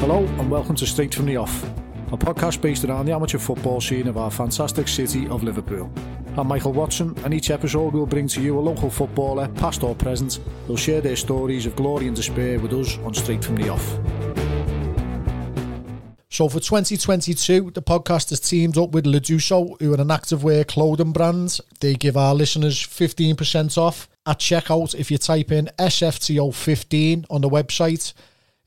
Hello and welcome to Straight from the Off, a podcast based around the amateur football scene of our fantastic city of Liverpool. I'm Michael Watson, and each episode will bring to you a local footballer, past or present, who'll share their stories of glory and despair with us on Straight from the Off. So for 2022, the podcast has teamed up with Leduso, who are an activewear clothing brand. They give our listeners 15% off at checkout if you type in SFTO15 on the website.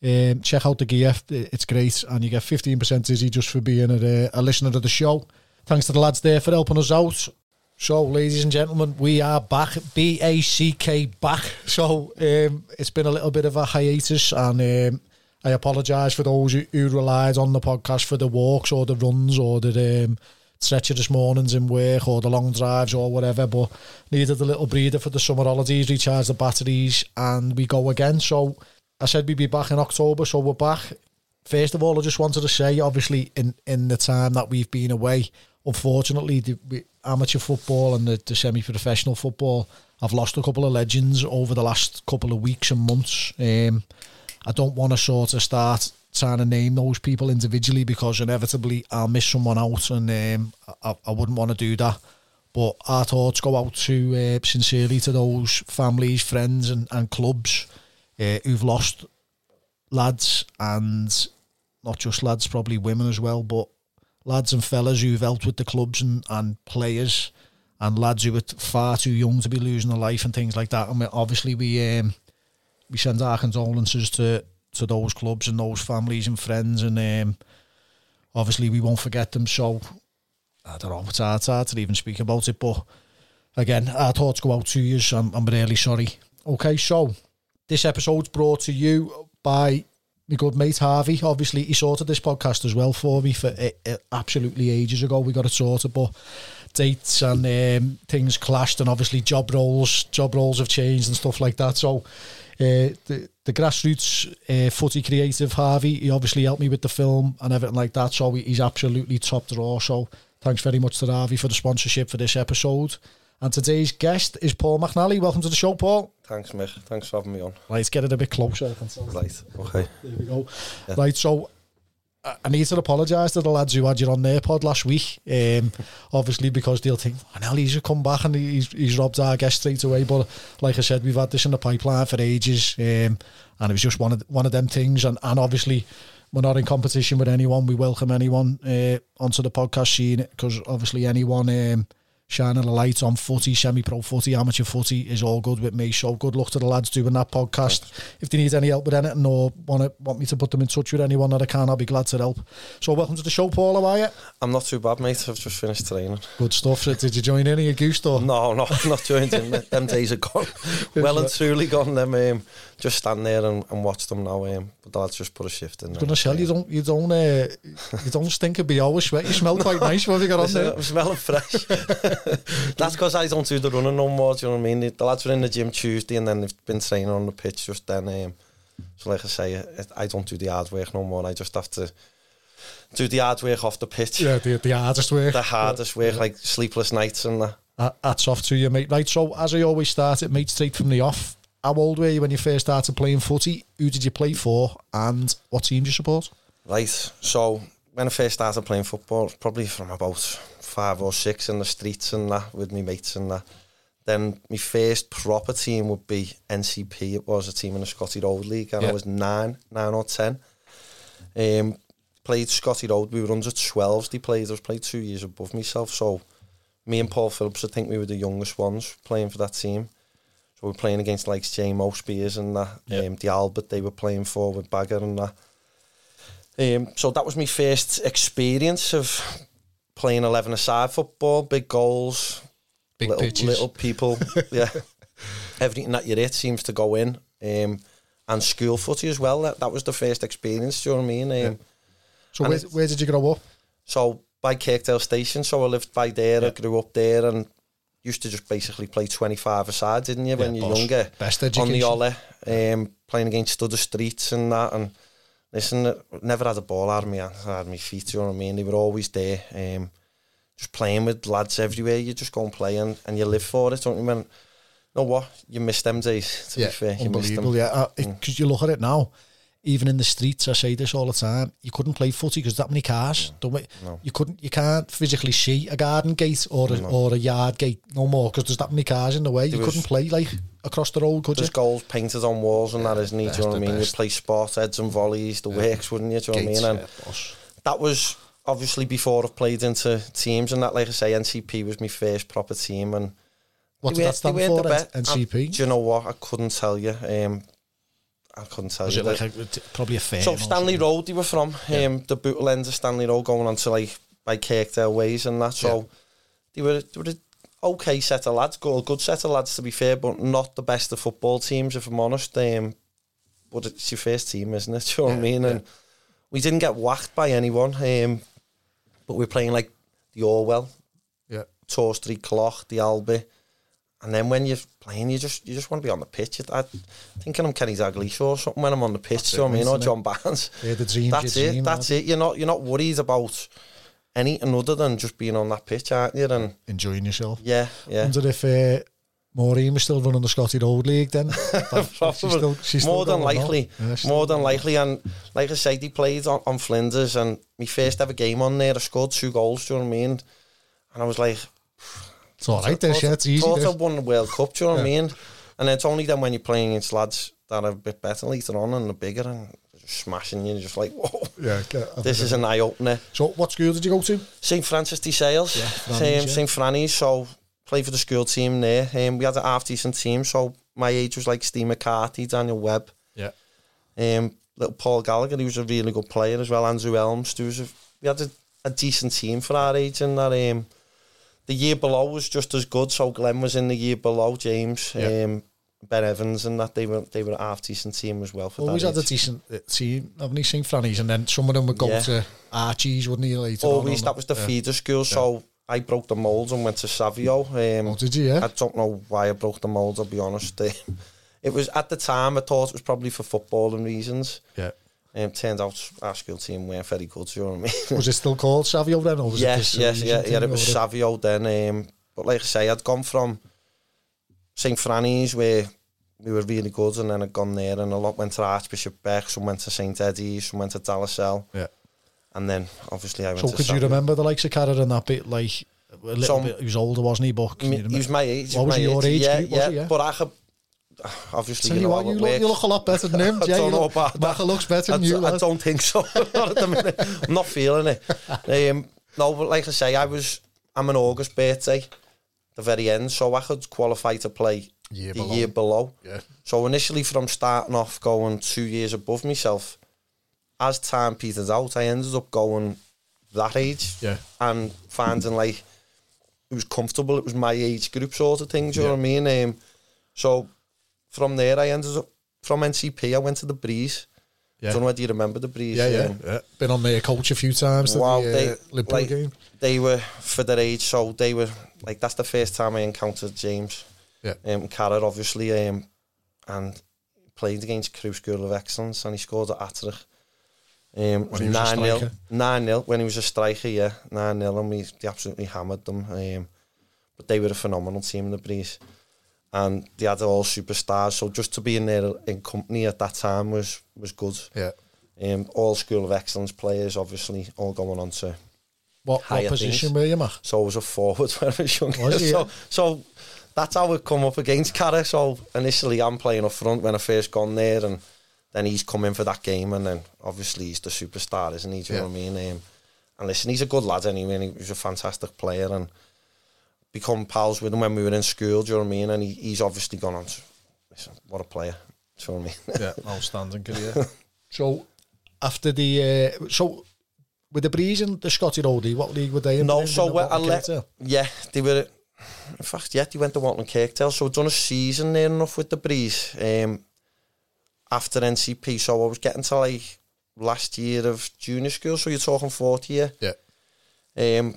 Um, check out the gear, it's great, and you get 15% easy just for being a, a listener of the show. Thanks to the lads there for helping us out. So, ladies and gentlemen, we are back, B A C K back. So, um, it's been a little bit of a hiatus, and um, I apologise for those who, who, relied on the podcast for the walks or the runs or the um, treacherous mornings in work or the long drives or whatever, but needed a little breather for the summer holidays, recharge the batteries, and we go again. So, I said we'd be back in October, so we're back. First of all, I just wanted to say, obviously, in, in the time that we've been away, unfortunately, the, amateur football and the, the semi-professional football, I've lost a couple of legends over the last couple of weeks and months. Um, I don't want to sort of start trying to name those people individually because inevitably I'll miss someone out, and um, I, I wouldn't want to do that. But our thoughts go out to uh, sincerely to those families, friends, and, and clubs uh, who've lost lads and not just lads, probably women as well, but lads and fellas who've helped with the clubs and, and players and lads who are far too young to be losing their life and things like that. And we, obviously we um, we send our condolences to, to those clubs and those families and friends and um, obviously we won't forget them. So I don't know, it's hard, it's hard to even speak about it, but again, our thoughts go out to you. I'm, I'm really sorry. Okay, so this episode's brought to you by my good mate Harvey. Obviously, he sorted this podcast as well for me for uh, uh, absolutely ages ago. We got it sorted, but dates and um, things clashed, and obviously job roles, job roles have changed and stuff like that. So. Uh, the, the grassroots uh, footy creative Harvey, he obviously helped me with the film and everything like that. So he's absolutely top drawer. So thanks very much to Harvey for the sponsorship for this episode. And today's guest is Paul McNally. Welcome to the show, Paul. Thanks, Mick. Thanks for having me on. Let's get it a bit closer. Right, okay. There we go. Yeah. Right, so I need to apologise to the lads who had you on their pod last week. Um, obviously, because they'll think, oh, now he's come back and he's, he's robbed our guest straight away. But like I said, we've had this in the pipeline for ages. Um, and it was just one of one of them things. And, and obviously, we're not in competition with anyone. We welcome anyone uh, onto the podcast scene because obviously anyone. Um, shining a light on footy, semi-pro footy, amateur footy is all good with me. So good luck to the lads doing that podcast. Thanks. If they need any help with anything or want to, want me to put them in touch with anyone that I can, I'll be glad to help. So welcome to the show, Paul. How are you? I'm not too bad, mate. I've just finished training. Good stuff. So did you join any of Goose or? No, no, not joined in. them days are gone. well and truly gone. Them um, just stand there and, and watch them now. Um, but the lads just put a shift in. I was gonna say you don't you don't uh, you don't stink of be always sweat. You smell quite nice. Have you got on there? I'm smelling fresh. That's because I don't do the running no more. Do you know what I mean? The lads were in the gym Tuesday and then they've been training on the pitch just then. Um, so like I say, I don't do the hard work no more. I just have to do the hard work off the pitch. Yeah, the, the hardest work. The hardest work, yeah. like sleepless nights and that. That's off to you, mate. Right, so as I always start it, mate, straight from the off. How old were you when you first started playing footy? Who did you play for, and what team do you support? Right, so when I first started playing football, probably from about five or six in the streets and that with my mates and that. Then my first proper team would be NCP. It was a team in the Scotty Road League, and yeah. I was nine, nine or ten. Um, played Scotty Road. We were under 12s. They played. I was played two years above myself. So me and Paul Phillips, I think we were the youngest ones playing for that team. So we were playing against like JMO Spears and that. Yep. Um, the Albert they were playing for with Bagger and that. Um, so that was my first experience of playing 11 aside football, big goals, big little, pitches. little people. yeah. Everything that you're hit seems to go in. Um, and school footy as well. That, that was the first experience, do you know what I mean? Um, yeah. So where, where did you grow up? So by Kirkdale Station, so I lived by there, yeah. I grew up there and used to just basically play 25 aside, didn't you, yeah, when you're boss. younger? Best education. On the Ollie, um, playing against other streets and that and listen, never had a ball out of me, I had my feet, you know what I mean? They were always there. Um, just playing with lads everywhere. You just go and play and, and you live for it, don't you? Man, you know what? You miss them days, to yeah, be fair. You unbelievable, yeah. Because uh, mm. you look at it now, even in the streets, I say this all the time, you couldn't play footy because that many cars. Don't we? No. You couldn't, you can't physically see a garden gate or a, No. or a yard gate no more because there's that many cars in the way. There you was- couldn't play like across the road, could you? There's goals painted on walls and that, isn't it? Do you know what I the mean? You best. play sport heads and volleys, the works, wouldn't you? Do you know what I mean? And yeah, that was obviously before I've played into teams and that. Like I say, NCP was my first proper team, and What did that stand for? the NCP? I- do you know what? I couldn't tell you. Um, I couldn't tell Was you. it like a, probably a fair? so Stanley Road they were from. Um, the bootle end of Stanley Road going on to like by Kirkdale Ways and that. So they were they were a okay set of lads, good good set of lads to be fair, but not the best of football teams if I'm honest. Um, but it's your first team, isn't it? Do you know what I mean? And we didn't get whacked by anyone. Um, but we're playing like the Orwell, Yeah. Tor Street Clock, the Albi. And then when you're playing, you just you just want to be on the pitch. I, thinking I'm Kenny Dalglish or something when I'm on the pitch. Do you know what I mean? Or? John Barnes. Yeah, the dream. That's it. dream, That's man. it. You're not you're not worried about anything other than just being on that pitch, aren't you? And Enjoying yourself. yeah, yeah. Wonder if uh, Maureen was still running the Scotty Road League then. That- she's still- she's more than likely, Yeah, more than likely, and like I said, he played on, on Flinders, and my first ever game on there, I scored two goals. Do you know what I mean? And I was like, It's all right, this, thought- yeah, it's easy. Thought I won the World Cup. Do you know what I mean? And it's only then when you're playing against lads that are a bit better later on and they're bigger and smashing you, you're just like, whoa, Yeah, this is an eye opener. So, what school did you go to? St Francis de Sales, Yeah, um, Franny's, yeah. St Franny's. So played for the school team there. Um, we had a half decent team. So my age was like Steve McCarthy, Daniel Webb, Yeah. um, little Paul Gallagher. He was a really good player as well. Andrew Elms. There was a, we had a, a decent team for our age. And that um, the year below was just as good. So Glenn was in the year below. James, Yeah. um, Ben Evans, and that they were they were a half decent team as well for Always that. had a decent uh, team, haven't you? Seen Franny's, and then some of them would go Yeah. to Archie's, wouldn't he? Later Always on that was the yeah. feeder school. So I broke the mould and went to Savio. Um, Oh, did you, yeah? I don't know why I broke the mould, I'll be honest. It was at the time I thought it was probably for footballing reasons. yeah. Um, turned out our school team weren't very good, do you know what I mean? Was it still called Savio then? Or was yes, it yes, yeah, yeah, it was Savio then. Um, but like I say, I'd gone from St Franny's where we were really good and then I'd gone there and a lot went to Archbishop Beck, some went to St Eddie's, some went to De La Salle. Yeah. And then obviously I went So, to could you remember the likes of Carragher and that bit? Like, a little So- bit, he was older, wasn't he? But Me- he was my age. What was he, your age yeah, group, was yeah, he, yeah? But I could, obviously, you you know you look, works. you look a lot better than him. I yeah, don't you know look, about that. Looks better I, than you. I don't think so. Not at the minute. I'm not feeling it. Um, no, but like I say, I was. I'm an August birthday, the very end, so I could qualify to play Year the below. year below. Yeah. So initially, from starting off going two years above myself, as time petered out, I ended up going that age Yeah. and finding like it was comfortable. It was my age group sort of thing. Do you know what I mean? Um, so from there, I ended up from NCP. I went to the Breeze. Yeah. Don't know whether you remember the Breeze. Yeah, yeah, yeah. Been on their coach a few times. Wow, the they- uh, Liverpool like- game. They were for their age, so they were like that's the first time I encountered James. Yeah. Um, Carra obviously, um, and played against Crewe School of Excellence, and he scored at Atterich. Um, When he was a nine 0 striker. nine 0 when he was a striker, yeah, nine 0 and we they absolutely hammered them. Um, but they were a phenomenal team, in the Breeze, and they had all superstars. So just to be in there in company at that time was was good. Yeah. Um, all School of Excellence players, obviously, all going on to What, what position things. were you, Matt? so I was a forward when I was younger. Was so, so that's how it come up against Carra. So initially I'm playing up front when I first gone there and then he's come in for that game and then obviously he's the superstar, isn't he? Do you know what I mean? Um, and listen, he's a good lad anyway and he was a fantastic player and become pals with him when we were in school, do you know what I mean? And he, he's obviously gone on to, listen, what a player. Do you know what I mean? Yeah, outstanding career. so, after the... Uh, so, with the Breeze and the Scotty Roadie, what league were they in? No, In so the I Walton let, yeah, they were. In fact, yeah, they went to Walton Kirkdale. So I'd done a season near enough with the breeze. Um, after NCP, so I was getting to like last year of junior school. So you're talking fourth year. Yeah. Um,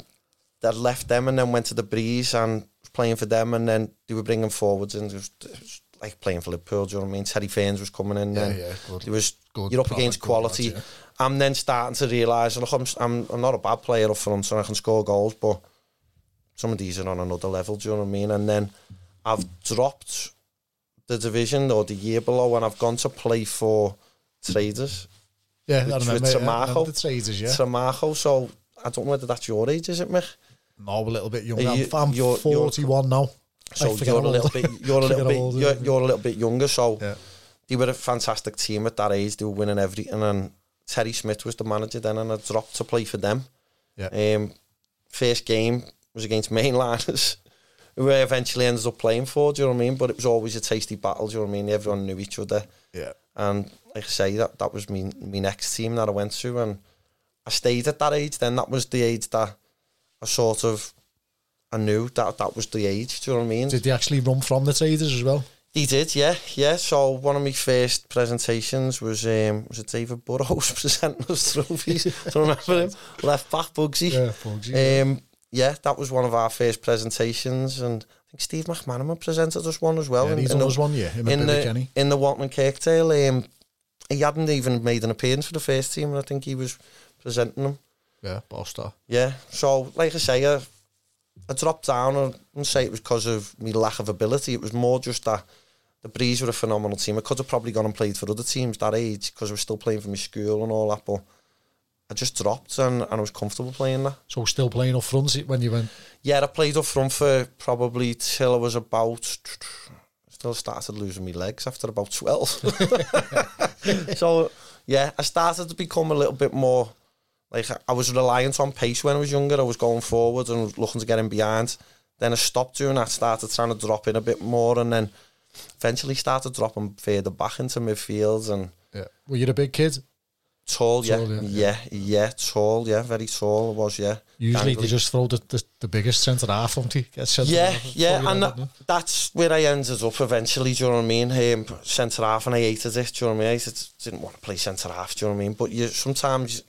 that left them and then went to the breeze and playing for them, and then they were bringing forwards and it was, it was like playing for Liverpool. Do you know what I mean? Terry Ferns was coming in. Yeah, yeah, good. There was Good, you're up proper against quality. lads, I'm then starting to realise, look, I'm, I'm I'm not a bad player up front, and I can score goals, but some of these are on another level. Do you know what I mean? And then I've dropped the division or the year below, and I've gone to play for traders. Yeah, With- I with remember, I Tramajo. remember the traders, yeah. Tramajo, so I don't know whether that's your age, is it, Mick? No, a little bit younger. You- I'm, I'm you're- you're- 41 now. So you're a little bit, you're a little bit, old I you're, you're a little bit younger. So Yeah. they were a fantastic team at that age. They were winning everything, and Terry Smith was the manager then, and I dropped to play for them. Yeah. Um, first game was against mainliners, who I eventually ended up playing for. Do you know what I mean? But it was always a tasty battle. Do you know what I mean? Everyone knew each other, Yeah. and like I say, that that was me my next team that I went to, and I stayed at that age. Then that was the age that I sort of I knew that that was the age. Do you know what I mean? Did they actually run from the traders as well? He did, yeah, yeah. So one of my first presentations was um, was it David Burrows presenting us trophies. Do you remember him? Left back Bugsy. Yeah, Bugsy. Um, yeah, that was one of our first presentations, and I think Steve McManaman presented us one as well. yeah, in, he's in the, us one and in the Kenny. in the Walton Kirkdale. Um, he hadn't even made an appearance for the first team, and I think he was presenting them. Yeah, Boster. Yeah, so like I say, I, I dropped down. I wouldn't say it was because of my lack of ability. It was more just that the Breeze were a phenomenal team. I could have probably gone and played for other teams that age because I was still playing for my school and all that. But I just dropped and, and I was comfortable playing that. So still playing up front when you went. Yeah, I played up front for probably till I was about. Still started losing my legs after about twelve. so yeah, I started to become a little bit more like I was reliant on pace when I was younger. I was going forward and looking to get in behind. Then I stopped doing that. Started trying to drop in a bit more, and then eventually started dropping further back into midfield and Yeah. Were you a big kid? tall. Yeah, Tall, yeah, yeah, yeah, tall. Yeah, very tall. I was yeah. Usually Gangly. they just throw the, the, the biggest centre half, don't they? Get centre Yeah, half, yeah, and that, that's where I ended up eventually. Do you know what I mean? Um, centre half, and I hated it. Do you know what I mean? I didn't want to play centre half. Do you know what I mean? But you sometimes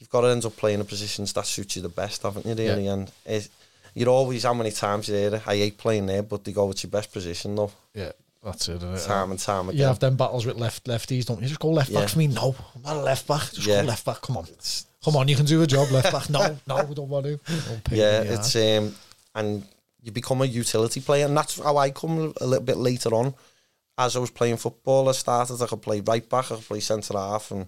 you've got to end up playing the positions that suit you the best, haven't you? Really, and it, you're always how many times you hear it. I hate playing there, but they go, it's your best position though. Yeah, that's it. time and time again. You have them battles with left lefties, don't you? Just go left Yeah. back for me. No, I'm not a left back. Just Yeah. go left back. Come on, come on. You can do a job left back. No, no, we don't want to. Don't yeah, yeah. it's um, and you become a utility player, and that's how I come a little bit later on. As I was playing football, I started. I could play right back, I could play centre half, and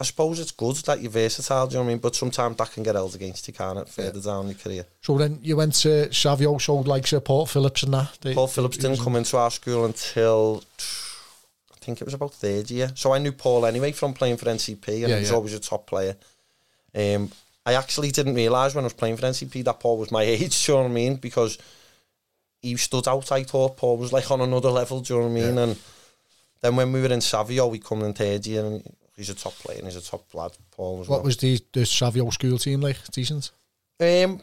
I suppose it's good that you're versatile. Do you know what I mean? But sometimes that can get held against you, can't it? Further down your career. So then you went to Savio, so like Sir Port Phillips and that. They- Paul Phillips didn't come into our school until I think it was about third year. So I knew Paul anyway from playing for NCP, and Yeah, he was yeah. always a top player. Um, I actually didn't realise when I was playing for NCP that Paul was my age. Do you know what I mean? Because he stood out. I thought Paul was like on another level. Do you know what I mean? And then when we were in Savio, we come in third year, and he's a top player and he's a top lad. Paul as well. What was the the Savio school team like? Decent. Um,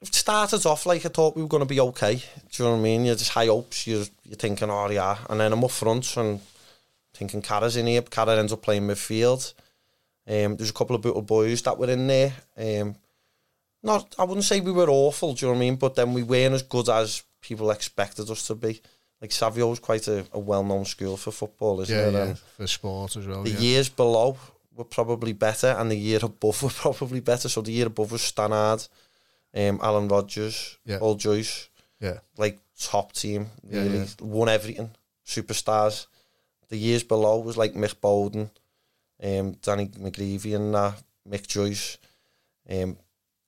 it started off like I thought we were going to be okay. Do you know what I mean? You're just high hopes. You're, you're thinking, oh, yeah. And then I'm up front and thinking Carra's in here. Cara ends up playing midfield. Um, there's a couple of little boys that were in there. Um, not, I wouldn't say we were awful, do you know what I mean? But then we weren't as good as people expected us to be. Like Savio's quite a, a well-known school for football, isn't Yeah, it? yeah. And For sport as well. the yeah. years below were probably better, and the year above were probably better. So the year above was Stannard, um, Alan Rogers, Yeah. Paul Joyce, yeah. like top team, really yeah. won everything, superstars. The years below was like Mick Bowden, um, Danny McGreevy, and Mick Joyce, um,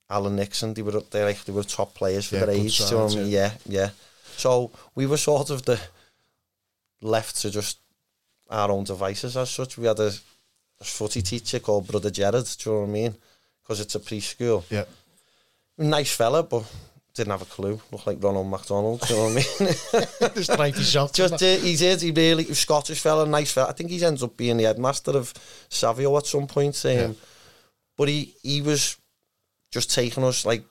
Alan Nixon. They were they like they were top players for their age. do you know what I sides, mean? Yeah, yeah. So we were sort of the left to just our own devices as such. We had a, a footy teacher called Brother Jared. Do you know what I mean? Because it's a preschool. Yeah. Nice fella, but didn't have a clue. Looked like Ronald McDonald. Do you know what I mean? Just tried to shot. Just did, he did. He really he Scottish fella, nice fella. I think he ends up being the headmaster of Savio at some point. Um, Yeah. But he he was just taking us like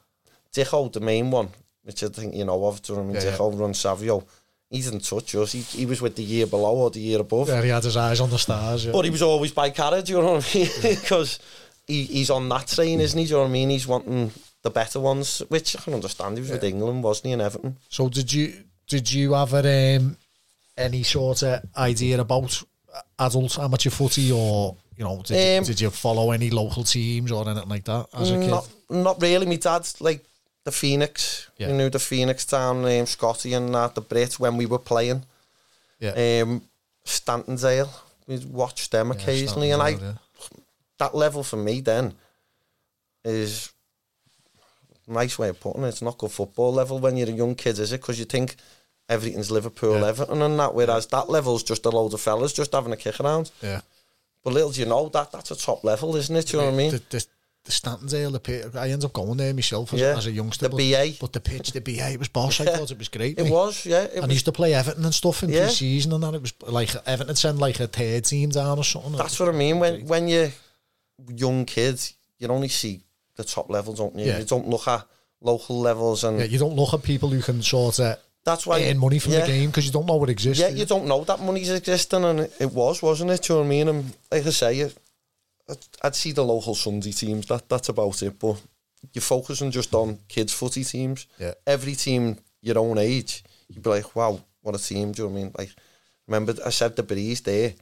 Dicko, the main one, which I think you know of. Do you know what I mean? Yeah, yeah. Dicko runs Savio. He didn't touch us. He, he was with the year below or the year above. Yeah, he had his eyes on the stars. Yeah. But he was always by carriage, you know what I mean? Because he, he's on that train, isn't he? Do you know what I mean? He's wanting the better ones, which I can understand. He was with England, wasn't he, and Everton? So did you did you have a, um, any sort of idea about adult amateur footy, or you know, did, Um, you, did you follow any local teams or anything like that as a kid? Not, not really. My dad's like the Phoenix. Yeah. You knew the Phoenix town, um, Scotty and that, the Brits when we were playing. Yeah, Um, Stantondale, we'd watch them occasionally, and I yeah. that level for me then is nice way of putting it. It's not good football level when you're a young kid, is it? Because you think everything's Liverpool, Yeah. Everton, and that. Whereas that level's just a load of fellas just having a kick around. yeah. But little do you know that that's a top level, isn't it? Do you know what I mean? The, the, the Stantondale, the pit, I ended up going there myself as, Yeah. as a youngster. The but, BA. But the pitch, the BA, it was boss. I thought it was great. It mate. was, yeah. It and was, he used to play Everton and stuff in Yeah. pre-season and that. It was like Everton would send like a third team down or something. that's what I mean. When when you're young kids, you only see the top level, don't you? Yeah. You don't look at local levels, and yeah, you don't look at people who can sort of that's why earn money from yeah. the game because you don't know what exists. Yeah, you don't know that money's existing, and it- it was, wasn't it? Do you know what I mean? And like I say, I'd, I'd see the local Sunday teams. That that's about it. But you're focusing just on kids' footy teams. Yeah. Every team your own age, you'd be like, wow, what a team. Do you know what I mean? Like, remember I said the breeze there.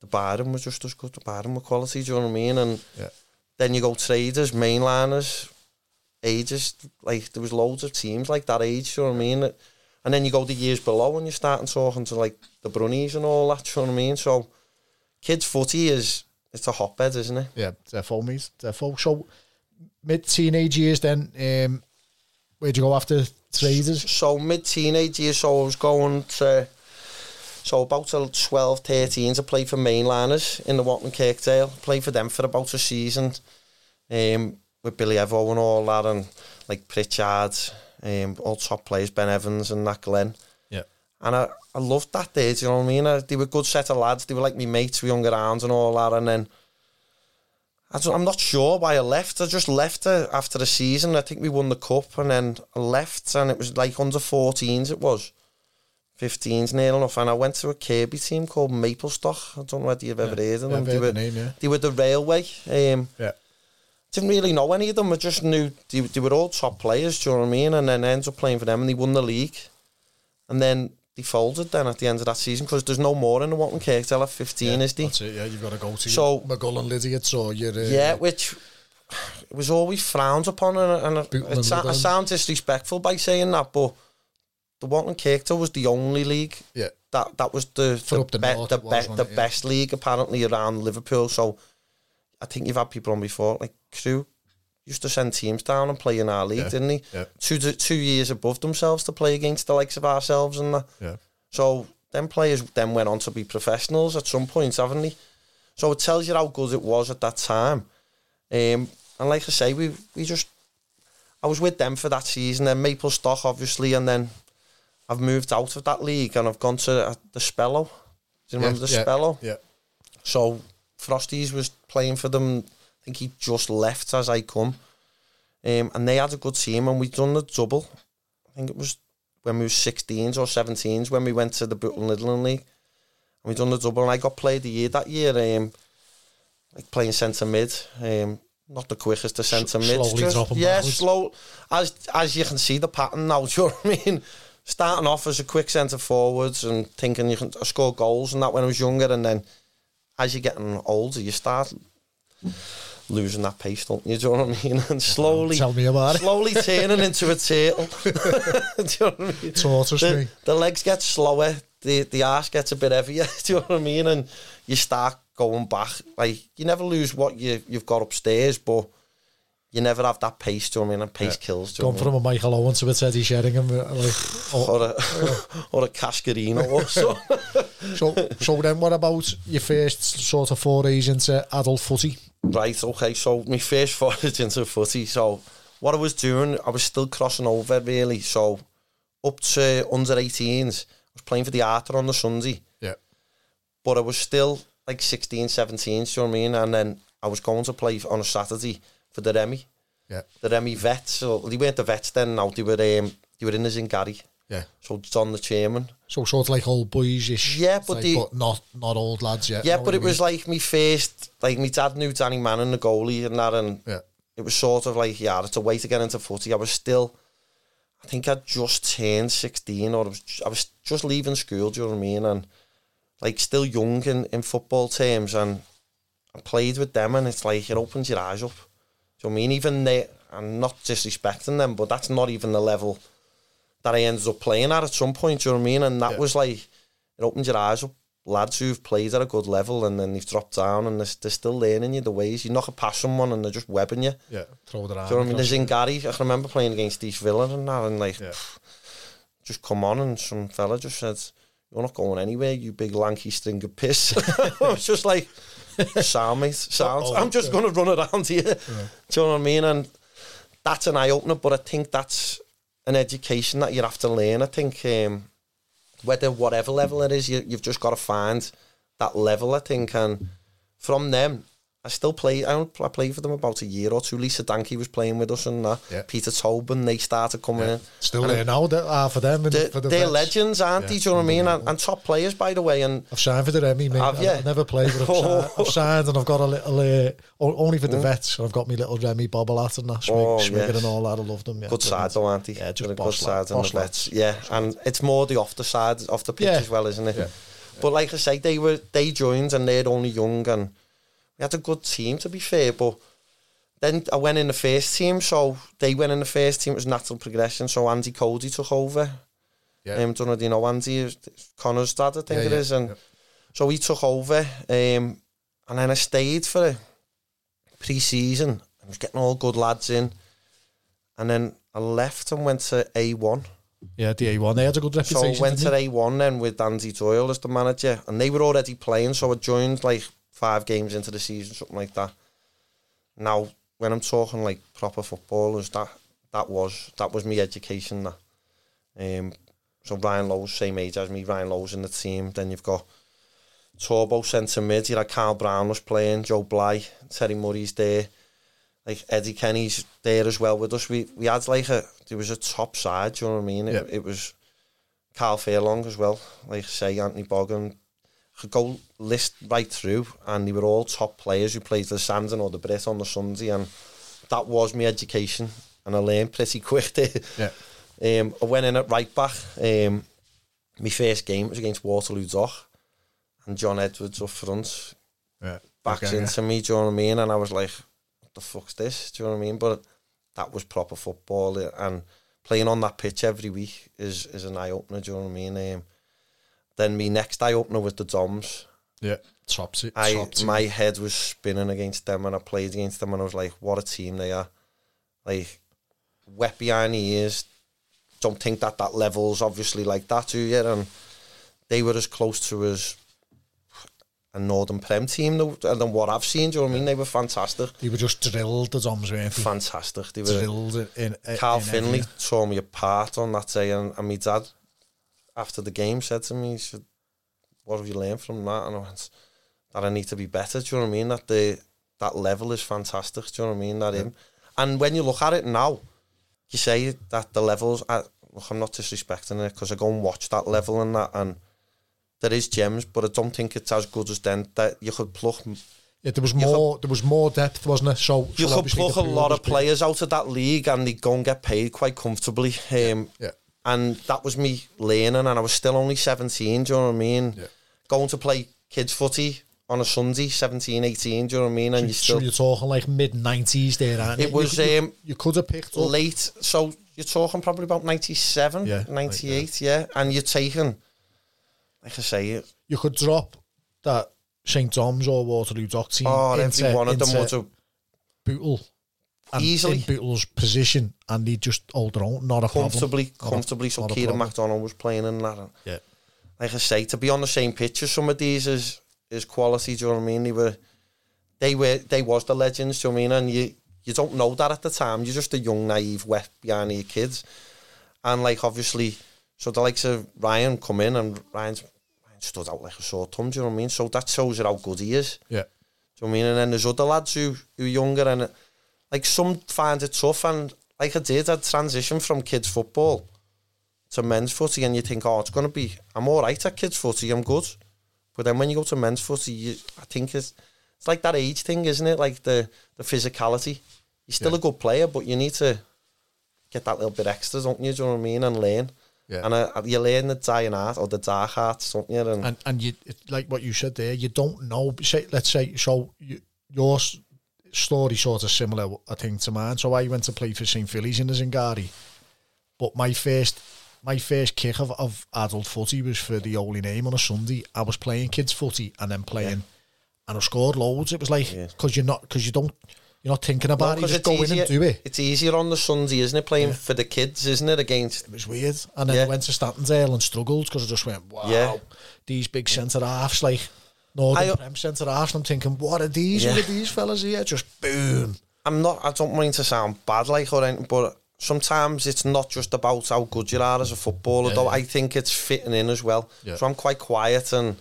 The Byron was just as good. The Byron were quality. Do you know what I mean? And Yeah. then you go traders, mainliners, ages. Like there was loads of teams like that age. Do you know what I mean? And then you go the years below and you're starting talking to like the Brunnies and all that. Do you know what I mean? So kids' footy is it's a hotbed, isn't it? Yeah, defo, mate. Defo. So, mid teenage years then, um, where'd you go after traders? So mid teenage years, so I was going to. So about till 12, 13 to play for mainliners in the Walton Kirkdale. Played for them for about a season. Um, with Billy Evo and all that and like Pritchard, um, all top players, Ben Evans and that Glenn. Yeah. And I, I loved that day, do you know what I mean? Uh, they were a good set of lads. They were like me mates, we hung around and all that. And then I don't, I'm not sure why I left. I just left after the season. I think we won the cup and then I left and it was like under 14s it was. 15s near enough. And I went to a Kirkby team called Maplestock. I don't know whether you've ever heard of Yeah, them. I've They were, the name, yeah. they were the railway. Um, Yeah. didn't really know any of them. I just knew they, they were all top players, do you know what I mean? And then I ended up playing for them and they won the league. And then they folded then at the end of that season because there's no more in the Walton Kirkdale at 15, is there? That's it, yeah. You've got to go to So- Maghull Idiots or your... Uh, Yeah, which it was always frowned upon, and, and it, and sa- I Midland. sound disrespectful by saying that, but the Walton Kirkdale was the only league Yeah. that that was the For the, the be- north the, be- wasn't the it? Yeah. best league apparently around Liverpool. So I think you've had people on before, like Crewe used to send teams down and play in our league, Yeah. didn't he? Yeah. Two two years above themselves to play against the likes of ourselves and that. Yeah. So them players then went on to be professionals at some point, haven't they? So it tells you how good it was at that time. Um, and like I say, we we just I was with them for that season, then Maple Stock obviously, and then I've moved out of that league and I've gone to uh, the Spello. Do you remember the yeah, Spello? Yeah. So Frosties was playing for them. I think he just left as I come. Um, and they had a good team and we'd done the double. I think it was when we were 16s or 17s when we went to the Bootle Midland League. And we done the double and I got played the year that year. Um, like playing centre mid. Um, not the quickest to centre mid. slowly dropping Yeah, backwards. slow. As as you can see the pattern now, do you know what I mean? Starting off as a quick centre forwards and thinking you can score goals and that when I was younger and then as you're getting older you start losing that pace, don't you? Do you know what I mean? And slowly Tell me about it. slowly turning into a turtle. Do you know what I mean? Tortoise, the, me. the legs get slower, the the arse gets a bit heavier. Do you know what I mean? And you start going back. Like you never lose what you you've got upstairs, but you never have that pace. Do you know I mean? And pace kills. Do Gone what I from a Michael Owen to a Teddy Sheringham. uh, Like, mean? oh, or a or a Cascarino or so. so, so then what about your first sort of forays into adult footy? Right, okay, so my first forage into footy, so what I was doing, I was still crossing over really, so up to under 18s, I was playing for the Arthur on the Sunday, Yeah. but I was still like 16, 17, do you know what I mean? And then I was going to play on a Saturday for the Remy, Yeah. the Remy vets, so they weren't the vets then now, they were, um, they were in the Zingari, Yeah. so John the chairman. So sort of like old boys-ish. Yeah, but like, the- but not not old lads yet. Yeah, but it I was like me first, like my dad knew Danny Manning, the goalie and that, and yeah. it was sort of like, yeah, it's a way to get into footy. I was still, I think I'd just turned 16 or I was, I was just leaving school, do you know what I mean? And like still young in, in football terms and I played with them and it's like, it opens your eyes up. Do you know what I mean? Even they, I'm not disrespecting them, but that's not even the level that I ended up playing at at some point, do you know what I mean? And that Yeah. was like, it opened your eyes up lads who've played at a good level and then they've dropped down and they're, they're still learning you the ways. You knock a pass someone and they're just webbing you. Yeah, throw it around. Do you know what I mean? There's in Gary, I can remember playing against East Villa and that, and like, Yeah. pff, just come on, and some fella just said, You're not going anywhere, you big lanky string of piss. I was just like, Sound, mate, sound. I'm just yeah. going to run around here. Do you know what I mean? And that's an eye opener, but I think that's an education that you have to learn. I think um, whether whatever level it is, you, you've just got to find that level. I think, and from them, I still play. I, don't, I played for them about a year or two. Lisa Danke was playing with us, and that. Yeah. Peter Tobin, they started coming in. Still And there now, that are uh, for them. And They're, for the they're vets. legends, aren't they? Do you know what I mean? And, and top players, by the way. And I've signed for the Remy, mate. I've, you? I've never played, but I've, Oh. signed, I've signed and I've got a little, uh, only for the mm. vets, and I've got my little Remy bobble hat and that, Schmig, Oh, Schmigger yes. and all that. I love them. Yeah, good side, though, aren't they? Yeah, just good boss side on the vets. Yeah, and it's more the off the side, off the pitch Yeah. as well, isn't it? Yeah. But like I say, they were they joined and they're only young, and we had a good team to be fair. But then I went in the first team, so they went in the first team. It was natural progression. So Andy Cody took over. Yeah. Um, don't know, do you know Andy? Connor's dad, I think Yeah, it yeah, is, and yeah. so he took over. Um, and then I stayed for a pre-season. I was getting all good lads in, and then I left and went to A1. Yeah, the A1. They had a good So reputation. I went to A1 then with Andy Doyle as the manager, and they were already playing. So I joined like five games into the season, something like that. Now, when I'm talking like proper footballers, that that was that was my education. That, um, so Ryan Lowe's same age as me. Ryan Lowe's in the team. Then you've got Turbo centre mid. You had Carl Brown was playing, Joe Bly, Terry Murray's there. Like Eddie Kenny's there as well with us. We we had like a there was a top side. Do you know what I mean? It, Yeah. it was Carl Fairlong as well. Like I say, Anthony Bogan. Could go list right through, and they were all top players who played for the Sandon or the Brit on the Sunday, and that was my education, and I learned pretty quick there. Yeah. Um, I went in at right back. Um, my first game was against Waterloo Dock, and John Edwards up front Yeah. backs Okay, yeah. into me. Do you know what I mean? And I was like, "What the fuck's this?" Do you know what I mean? But that was proper football, and playing on that pitch every week is is an eye opener. Do you know what I mean? Um, then my next eye opener was the Doms. Yeah. Top, I top team. my head was spinning against them, and I played against them, and I was like, "What a team they are!" Like wet behind the ears. Don't think that that level's obviously like that, do you? And they were as close to as a Northern Prem team though, than what I've seen. Do you know what I mean? They were fantastic, They were just drilled, the Doms, weren't fantastic. They were. Drilled in. in in Carl every- Finley tore me apart on that day, and, and my dad, after the game, said to me, said, "What have you learned from that?" And I went, "That I need to be better." Do you know what I mean? That the that level is fantastic. Do you know what I mean? That him, and when you look at it now, you say that the levels. I, look, I'm not disrespecting it because I go and watch that level and that, and there is gems, but I don't think it's as good as then. That you could pluck Yeah, there was more. there was more depth, wasn't there? So you so could pluck a lot of players out of that league and they go and get paid quite comfortably. Um, Yeah. And that was me learning, and I was still only 17, do you know what I mean? Yeah. Going to play kids' footy on a Sunday, 17, 18, do you know what I mean? And you So still you're talking like mid nineties there, aren't you? It was, You, you, um, you could have picked up. late, so you're talking probably about 97, Yeah, 98, yeah. And you're taking, like I say, You could drop that St Tom's or Waterloo Dock team oh, into, every one of them would have Bootle. And Easily. in Bootle's position, and he just hold their own. Not a comfortably, problem. Comfortably. So not a Kieran. McDonald was playing in that. and Yeah. like I say, to be on the same pitch as some of these is is quality. Do you know what I mean? They were, they were, they was the legends. Do you know what I mean? And you you don't know that at the time. You're just a young, naive, wet behind your kids, and like obviously, so the likes of Ryan come in and Ryan's Ryan stood out like a sore thumb. Do you know what I mean? So that shows you how good he is. Yeah. Do you know what I mean? And then there's other lads who who are younger and like some find it tough and like I did, I'd transition from kids football to men's footy and you think, oh, it's going to be, I'm all right at kids footy, I'm good. But then when you go to men's footy, you, I think it's, it's like that age thing, isn't it? Like the, the physicality. You're still Yeah. a good player, but you need to get that little bit extra, don't you? Do you know what I mean? And learn. Yeah. And uh, you learn the dying art or the dark arts, don't? And, and and you like what you said there. You don't know. Say, let's say so. You, story sort of similar, I think, to mine. So I went to play for St Phillies in the Zingari, but my first my first kick of, of adult footy was for the Holy Name on a Sunday. I was playing kids footy and then playing, and I scored loads. It was like Yeah. because you're not because you don't you're not thinking about it. You just go in and do it. It's easier on the Sunday, isn't it? Playing Yeah. for the kids, isn't it? Against It was weird. And then Yeah. I went to Stantondale and struggled because I just went, wow, Yeah. these big centre halves, like Northern Prem halves. And I'm thinking, what are these? Yeah. Who are these fellas here? Just boom. I'm not. I don't mean to sound bad, like or anything, but sometimes it's not just about how good you are as a footballer. Yeah, though yeah. I think it's fitting in as well. Yeah. So I'm quite quiet and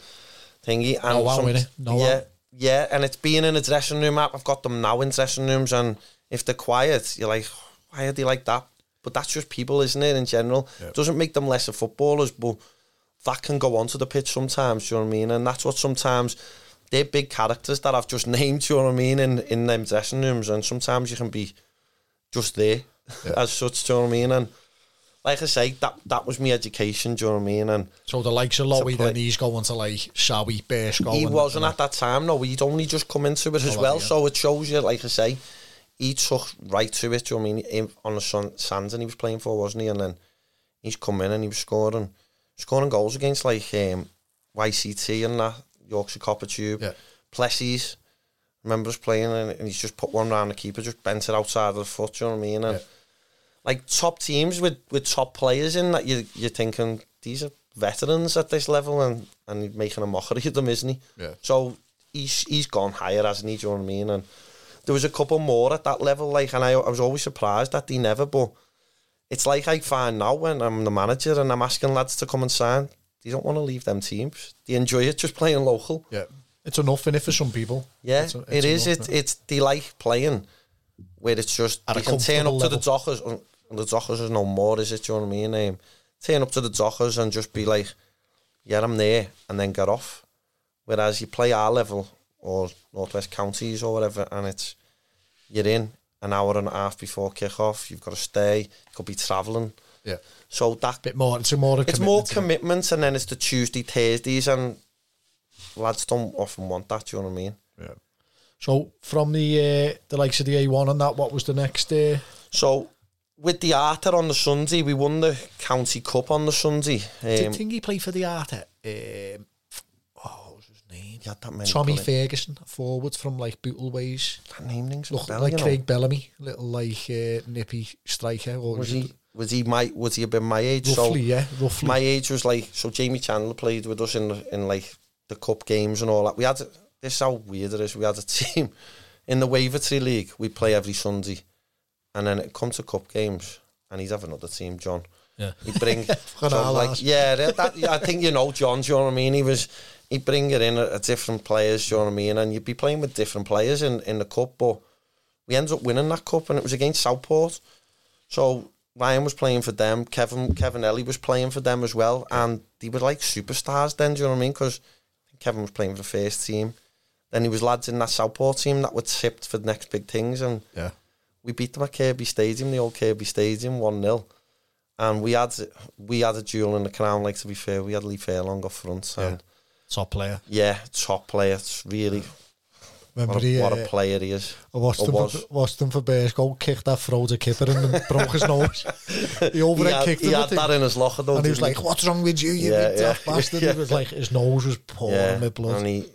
thingy. And No some- No yeah, wow. yeah. And it's being in a dressing room. App. I've got them now in dressing rooms, and if they're quiet, you're like, why are they like that? But that's just people, isn't it? In general, doesn't make them lesser footballers, but that can go onto the pitch sometimes. You know what I mean? And that's what sometimes they're big characters that I've just named. You know what I mean? In in them dressing rooms, and sometimes you can be just there as such. Do you know what I mean? And like I say, that that was my education. Do you know what I mean? And So the likes of Lowy, then he's going to like Shawi, Burscough. he and- wasn't and at that time. No, he'd only just come into it as Oh, well. yeah. So it shows you, like I say, he took right to it. Do you know what I mean? In, on the sun, Sands and he was playing for, wasn't he? And then he's come in and he was scoring, scoring goals against like um, YCT and that Yorkshire Copper Tube, Yeah. Plessies. Remember us playing and, and he's just put one round the keeper, just bent it outside of the foot. Do you know what I mean? And Yeah. like top teams with, with top players in that you you're thinking these are veterans at this level and and he's making a mockery of them, isn't he? Yeah. So he's he's gone higher, hasn't he? Do you know what I mean? And there was a couple more at that level, like, and I I was always surprised that they never. But it's like I find now when I'm the manager and I'm asking lads to come and sign, they don't want to leave them teams. They enjoy it just playing local. Yeah. It's enough in it for some people. Yeah, It's a- it it's is. enough, It, it's they like playing where it's just At you can turn up comfortable to the level. dockers. and The dockers is no more, is it? Do you know what I mean? Um, turn up to the dockers and just be like, yeah, I'm there, and then get off. Whereas you play our level or Northwest Counties or whatever, and it's you're in an hour and a half before kick off. You've got to stay. You could be travelling. Yeah. So that Bit more. It's a more. it's more commitment, and then it's the Tuesday, Thursdays, and lads don't often want that. Do you know what I mean? Yeah. So from the uh, the likes of the A1 and that, what was the next? Uh, So with the Arter on the Sunday, we won the County Cup on the Sunday. did Um, Thingy play for the Arte? Um, oh, what was his name? he had that many Tommy play- Ferguson, forward from like Bootleways. That name rings a Looked bell, like you know. Craig Bellamy, little like uh, nippy striker. Or Was he? Was he my? Was he about my age? Roughly, so yeah, roughly. my age was like so. Jamie Chandler played with us in in like the cup games and all that. We had this is how weird it is. We had a team in the Wavertree League. We play every Sunday, and then it comes to cup games, and he'd have another team, John. yeah. He'd bring Fucking so, like yeah, that, that, I think you know John. Do you know what I mean? He was he'd bring it in at, different players. You know what I mean? And you'd be playing with different players in in the cup, but we ended up winning that cup, and it was against Southport. So Ryan was playing for them. Kevin Kevin Ellie was playing for them as well, and they were like superstars then. Do you know what I mean? Because Kevin was playing for the first team. Then he was lads in that Southport team that were tipped for the next big things, and yeah. we beat them at Kirkby Stadium, the old Kirkby Stadium, one 0 and we had we had a duel in the crown. Like to be fair, we had Lee Fairlong up front, and Top player. yeah, top player. It's really Remember what a, he, what uh, a player he is. I watched Or him, was. for, watched him for Burscough, kicked that Frozen kipper and broke his nose. He He overhead had, kicked he him, I had think. that in his locker though. and he was didn't like, "What's wrong with you, you Yeah, big yeah. bastard?" Yeah. He was like, his nose was pouring yeah, with blood. and he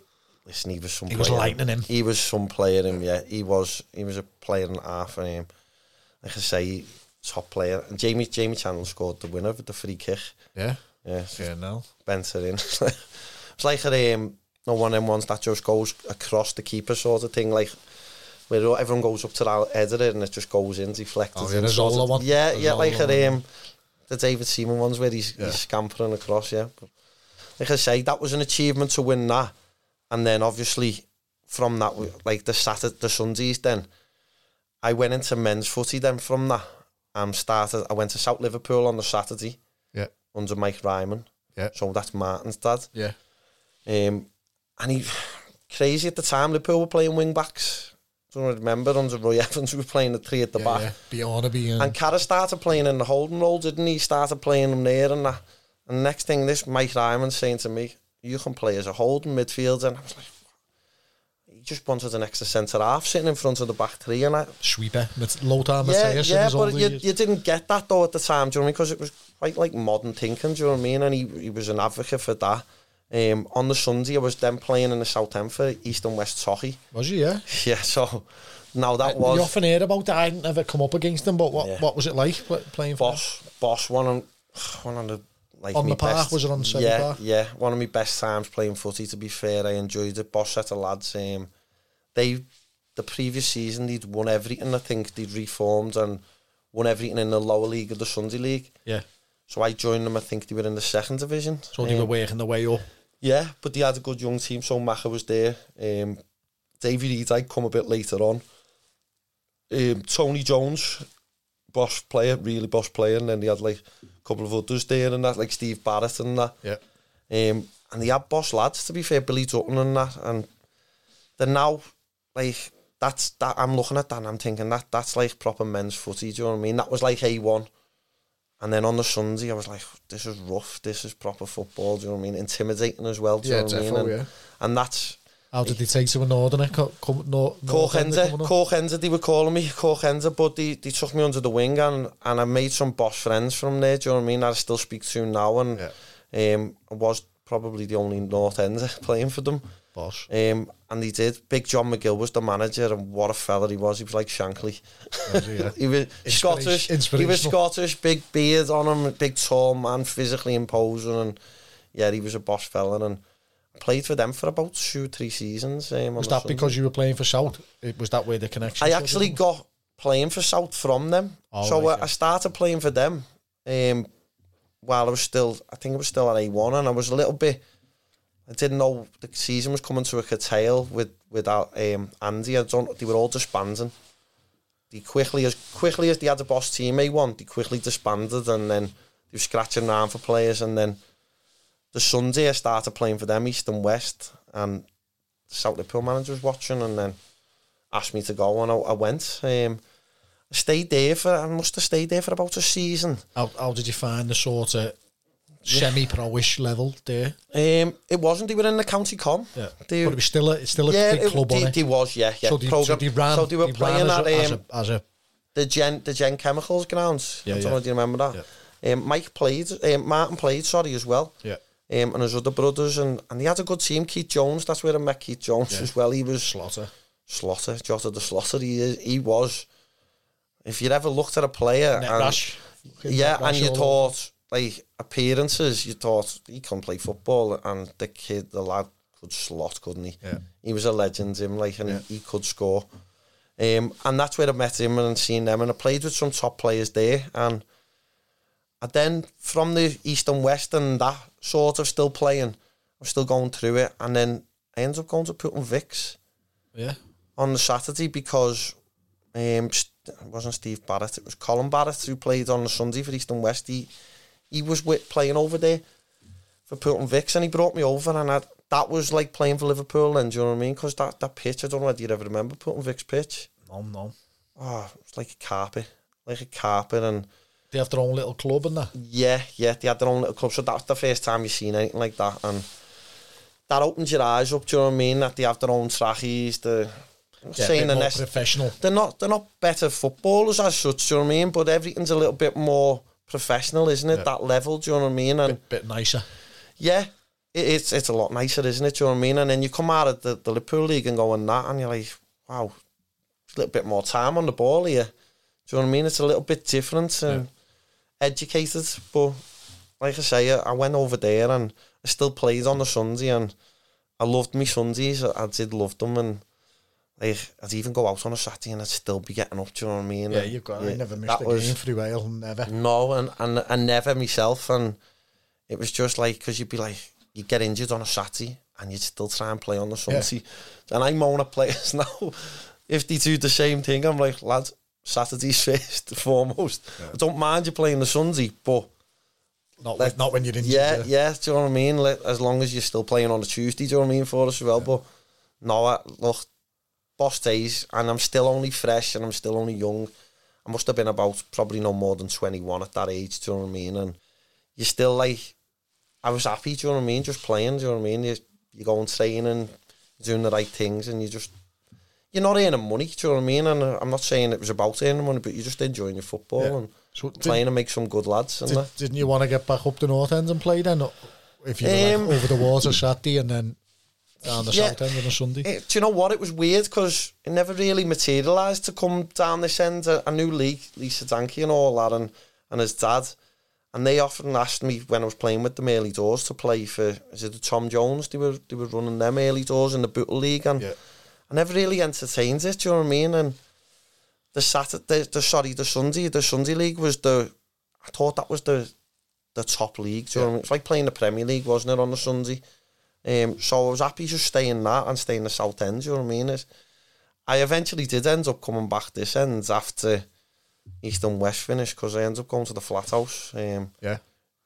listen, he was some. He was player. lightning him. He was some player. Him, yeah, he was. He was a player and a half. And him, like I say, top player. And Jamie Jamie Chandler scored the winner with the free kick. yeah, Yeah, it's just yeah, no. bent it in. it's like a, um, no one them ones that just goes across the keeper sort of thing, like where everyone goes up to that head of and it just goes in, deflected. Oh, yeah, in sort of- one. Yeah, The yeah, like a, um, the David Seaman ones where he's, Yeah. he's scampering across, yeah. But like I say, that was an achievement to win that. And then obviously from that, like the Saturday, the Sundays then, I went into men's footy then from that. Um, started, I went to South Liverpool on the Saturday Yeah, under Mike Ryman. Yeah. So that's Martin's dad. yeah, Um, and he crazy at the time. Liverpool were playing wing backs. Don't I remember under Roy Evans, we were playing the three at the yeah, back. yeah. Beyond being. And Carra started playing in the holding role, didn't he? Started playing them there and that. And next thing, this Mike Ryman saying to me, "You can play as a holding midfielder." And I was like, he just wanted an extra centre half sitting in front of the back three, and I, Sweeper with Lothar yeah, Matthäus. yeah, in but you, years. you didn't get that though at the time, do you know what I mean? Because it was quite like modern thinking, do you know what I mean? And he, he was an advocate for that. Um, on the Sunday, I was then playing in the South End for East and West Tochi. Was he, yeah? Yeah, so now that You was You often hear about that. I didn't ever come up against them, but what, Yeah. what was it like playing for boss, boss, one on one on the like On the park? best, Was it on Seven yeah, Park? Yeah, one of my best times playing footy. To be fair, I enjoyed it. Boss set of lads. Um, they the previous season they'd won everything. I think they'd reformed and won everything in the lower league of the Sunday League. Yeah. So I joined them. I think they were in the second division. So they Um, were working their way up. Yeah, but they had a good young team. So Macha was there. Um, David Edyke come a bit later on. Um, Tony Jones, boss player, really boss player, and then they had like a couple of others there and that, like Steve Barrett and that. Yeah. Um, and they had boss lads, to be fair, Billy Dutton and that. And then now, like, that's that. I'm looking at that and I'm thinking that that's like proper men's footy. Do you know what I mean? That was like A1. And then on the Sunday, I was like, this is rough. This is proper football. Do you know what I mean? Intimidating as well. Do you Yeah, know what I mean? And, yeah. and that's How did they take to a Northerner? Co- come, no, Corkenza, Corkenza, they were calling me Corkenza, but they, they took me under the wing and, and I made some boss friends from there, do you know what I mean? I still speak to now and um, I was probably the only North Ender playing for them. Boss. Um, and he did. Big John McGill was the manager and what a fella he was. He was like Shankly. Was he, yeah? he was Scottish. He was. Scottish, big beard on him, big tall man, physically imposing and yeah, he was a boss fella and played for them for about two, three seasons. Um, Was that because you were playing for South? It, was that where the connection? I actually got playing for South from them. Oh, so right, uh, yeah. I started playing for them um, while I was still, I think I was still at A1 and I was a little bit, I didn't know the season was coming to a curtail with without um, Andy. I don't, they were all disbanding. They quickly, as quickly as they had a boss team A1, they quickly disbanded and then they were scratching around for players and then the Sunday I started playing for them, East and West, and the South Liverpool manager was watching and then asked me to go and I, I went. Um, I stayed there for, I must have stayed there for about a season. How, how did you find the sort of semi-pro-ish level there? Um, it wasn't, they were in the county com. Yeah. They, but it was still a, it's still a yeah, big it, club they, on it. they was, yeah, yeah. so, they, so they ran. so they were ran playing at a, as, um, a, as a the Gen the Gen Chemicals grounds. Yeah, I don't yeah. know, do you remember that? Um, Mike played, um, Martin played, sorry, as well. yeah. Um, and his other brothers, and, and he had a good team. Keith Jones, that's where I met Keith Jones Yeah. as well. He was Slaughter. Slaughter, Jota the Slaughter. He is, he was. If you'd ever looked at a player, Net and, rash. yeah, and you thought like appearances, you thought he can play football, and the kid, the lad, could slot, couldn't he? Yeah. He was a legend, him like, and Yeah. he, he could score. Um, and that's where I met him and seen them, and I played with some top players there, and and then from the east and west and that sort of still playing, I'm still going through it, and then I ended up going to Poulton Vics Yeah. on the Saturday because um, it wasn't Steve Barrett, it was Colin Barrett who played on the Sunday for East and West. He, he was with, playing over there for Poulton Vics and he brought me over and I, that was like playing for Liverpool then, do you know what I mean? Because that, that pitch, I don't know whether you ever remember Poulton Vics pitch. No, no. Oh, it's like a carpet, like a carpet and They have their own little club and that. yeah, yeah, they had their own little club. So that's the first time you've seen anything like that. And that opens your eyes up, do you know what I mean? That they have their own trackies, the Yeah, saying bit the more professional. they're not they're not better footballers as such, do you know what I mean? But everything's a little bit more professional, isn't it? Yeah. That level, do you know what I mean? And Bit, bit nicer. yeah, it, it's it's a lot nicer, isn't it? Do you know what I mean? And then you come out of the, the Liverpool league and go on that, and you're like, wow, a little bit more time on the ball here. Do you know what I mean? It's a little bit different and educated, but like I say, I, I went over there and I still played on the Sunday, and I loved me Sundays. I, I did love them, and like I'd even go out on a Saturday and I'd still be getting up. Do you know what I mean? Yeah, you've got. yeah, I never missed a was- game through Ale. Never. no, and, and and never myself, and it was just like because you'd be like you get injured on a Saturday and you'd still try and play on the Sunday, and I moan at players now if they do the same thing. I'm like, lads, Saturday's first foremost. I don't mind you playing the Sunday, but Not, with, not when you're injured. yeah, yeah, do you know what I mean? Like, as long as you're still playing on a Tuesday, do you know what I mean for us as well? But no, I, look, boss days, and I'm still only fresh and I'm still only young. I must have been about probably no more than 21 at that age, do you know what I mean? And you're still like, I was happy, do you know what I mean? Just playing, do you know what I mean? You're, you go and training, you're doing the right things, and you just you're not earning money. Do you know what I mean? And uh, I'm not saying it was about earning money, but you're just enjoying your football Yeah. and So did, playing and make some good lads. Did, didn't you want to get back up the north end and play then? If you were like, Um, over the water Saturday and then down the Yeah. south end on a Sunday. It, do you know what? It was weird because it never really materialised to come down this end. I, I knew Lee, Lisa Danke and all that, and, and his dad. And they often asked me when I was playing with them early doors to play for is it the Tom Jones? They were they were running them early doors in the Bootle League, and Yeah. I never really entertained it. Do you know what I mean? And the Saturday, the sorry, the Sunday, the Sunday League was the. I thought that was the the top league. Do you know what I mean? It's like playing the Premier League, wasn't it, on the Sunday? Um, so I was happy just staying that and staying the South End. Do you know what I mean? It, I eventually did end up coming back this end after East and West finished because I ended up going to the Flat House. Um, Yeah.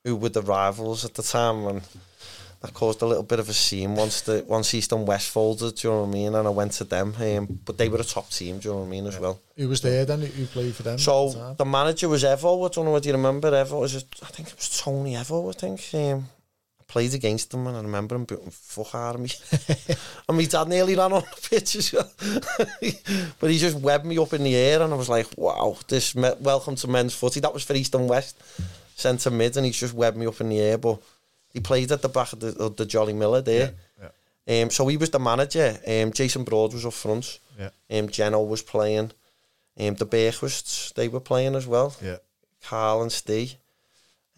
who were the rivals at the time, and that caused a little bit of a scene once the once East and West folded. Do you know what I mean? And I went to them, um, but they were a top team. Do you know what I mean as well? Who was there then? Who played for them? at the So the manager was Evo. I don't know whether you remember Evo. Was it, I think it was Tony Evo. I think um, played against them, and I remember him putting fuck out of me. and my dad nearly ran on the pitch as well. but he just webbed me up in the air, and I was like, "Wow, this me- welcome to men's footy." That was for East and West centre mid, and he's just webbed me up in the air. But he played at the back of the, of the Jolly Miller there. yeah, Um, so he was the manager. Um, Jason Broad was up front. yeah, Um, Geno was playing. Um, the Bergwists, they were playing as well. yeah. Carl and Steve.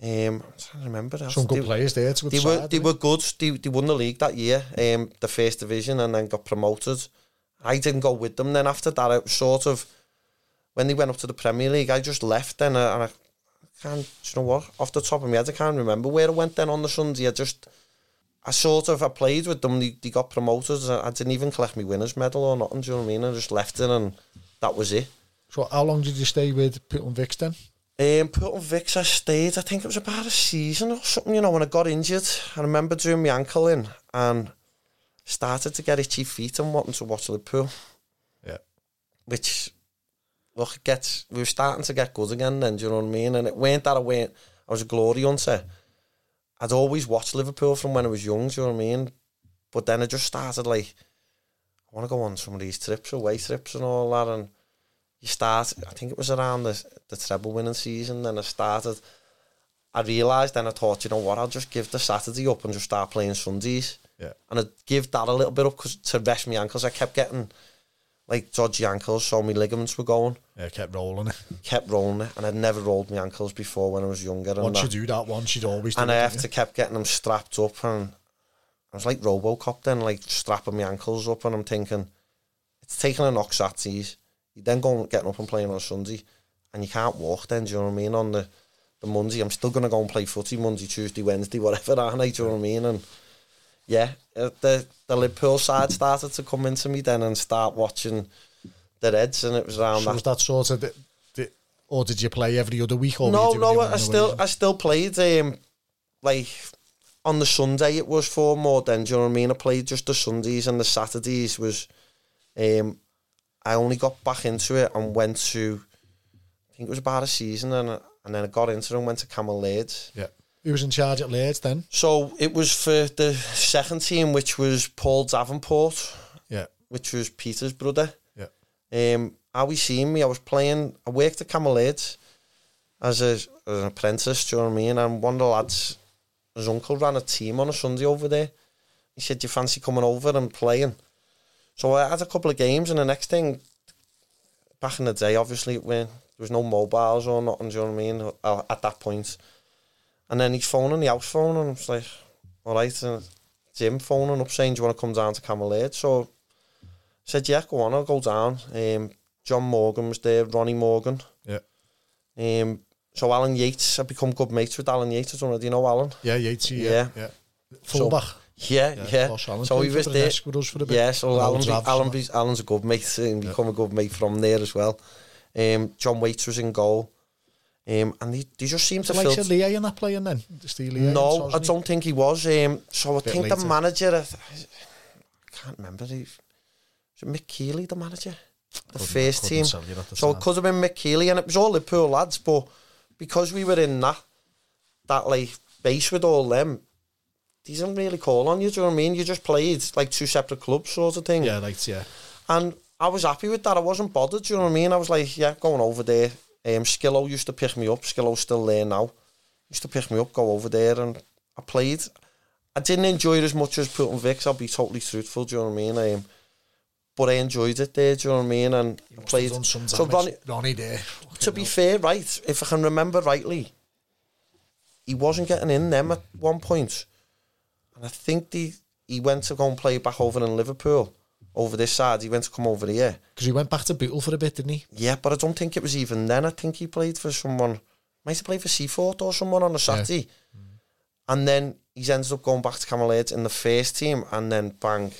Um, I'm trying to remember that. Some good they, players there. Good they were they were good. They, they won the league that year, um, the first division, and then got promoted. I didn't go with them. Then after that, it was sort of when they went up to the Premier League. I just left then, and I can't. You know what? Off the top of my head, I can't remember where I went then on the Sunday. I just. I sort of I played with them. They, they got promoted. I I didn't even collect my winners medal or nothing. Do you know what I mean? I just left it, and that was it. So how long did you stay with and Vix then? Um, Poulton Vics, I stayed, I think it was about a season or something, you know, when I got injured. I remember doing my ankle in and started to get itchy feet and wanting to watch Liverpool, Yeah. which, look, it gets, we were starting to get good again then, do you know what I mean? And it weren't that I weren't, I was a glory hunter. I'd always watched Liverpool from when I was young, do you know what I mean? But then I just started like, I want to go on some of these trips, away trips and all that, and you start, I think it was around the, the treble winning season, then I started, I realised then I thought, you know what, I'll just give the Saturday up and just start playing Sundays. Yeah. And I'd give that a little bit up cause, to rest my ankles. I kept getting like dodgy ankles, so my ligaments were going, Yeah, kept rolling it. kept rolling it, and I'd never rolled my ankles before when I was younger. And, Once that. you do that once, you'd always and I have to kept getting them strapped up, and I was like Robocop then, like strapping my ankles up, and I'm thinking, it's taking a knock Saturdays. You then go and getting up and playing on Sunday, and you can't walk then, do you know what I mean? On the, the Monday, I'm still going to go and play footy Monday, Tuesday, Wednesday, whatever, aren't I? Do you know what I mean? And yeah, uh, the, the Liverpool side started to come into me then and start watching the Reds, and it was around So that was that sort of, the, the, or did you play every other week? Or no, no, I still? I still played. Um, like on the Sunday, it was four more than. Do you know what I mean? I played just the Sundays and the Saturdays was. Um, I only got back into it and went to. I think it was about a season, and and then I got into it and went to Cammell Lairds. Yeah. Who was in charge at Lairds then? So it was for the second team, which was Paul Davenport, Yeah. which was Peter's brother. Yeah. Um, how he seen me, I was playing, I worked at Cammell Lairds as, a, as an apprentice, do you know what I mean? And one of the lads, his uncle ran a team on a Sunday over there. He said, do you fancy coming over and playing? So I had a couple of games, and the next thing, back in the day, obviously, when there was no mobiles or nothing, do you know what I mean, uh, at that point. And then he's phoning the house phone, and I was like, all right, and Jim phoning up saying, do you want to come down to Cammell Lairds? So I said, yeah, go on, I'll go down. Um, John Morgan was there, Ronnie Morgan. Yeah. Um, so Alan Yates, I've become good mates with Alan Yates. I don't know, do you know Alan? Yeah, Yates, yeah. Yeah. yeah. Fullback. Yeah, yeah. yeah. So for was the there. desk with us for a bit. Yeah, so Alan, Alan abs, Alan's a good mate and become a good mate from there as well. Um, John Waits was in goal. Um, and he, he just seemed to like said Leah in that playing then? No, I don't think he was. Um, so I think the manager, I, I can't remember. He, was it Mick Keeley, the manager? The first team. So it could have been Mick Keeley, and it was all Liverpool lads, but because we were in that, that like base with all them, he didn't really call on you. Do you know what I mean? You just played like two separate clubs, sort of thing. Yeah, like yeah. And I was happy with that. I wasn't bothered. Do you know what I mean? I was like, yeah, going over there. Um, Skillo used to pick me up. Skillo's still there now. Used to pick me up, go over there, and I played. I didn't enjoy it as much as Poulton Vics. I'll be totally truthful. Do you know what I mean? Um, but I enjoyed it there. Do you know what I mean? And I played. Done some So. Ronnie, Ronnie there. to be fair, right, if I can remember rightly, he wasn't getting in them at one point. And I think the, he went to go and play back over in Liverpool, over this side. He went to come over here. Because he went back to Bootle for a bit, didn't he? Yeah, but I don't think it was even then. I think he played for someone, might have played for Seaford or someone on a Saturday. And then he's ended up going back to Cammell Lairds in the first team, and then bang.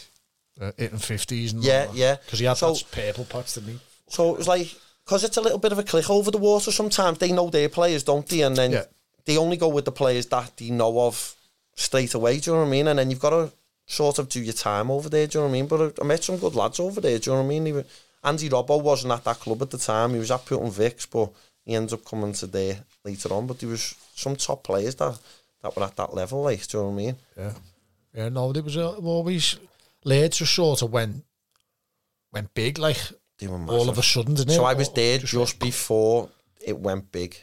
Uh, hitting 50s and Yeah, yeah. Because he had So- that purple patch, didn't he? So it was like, because it's a little bit of a click over the water sometimes. They know their players, don't they? And then Yeah. they only go with the players that they know of straight away. Do you know what I mean? And then you've got to sort of do your time over there. Do you know what I mean? But I, I met some good lads over there. Do you know what I mean? Were, Andy Robbo wasn't at that club at the time. He was at Poulton Vics, but he ended up coming to there later on. But there was some top players that, that were at that level. Like, do you know what I mean? Yeah. Yeah, no, there was uh, always... Lairds just sort of went, went big, like, all of a sudden, didn't it? So I was there just just, before it went big.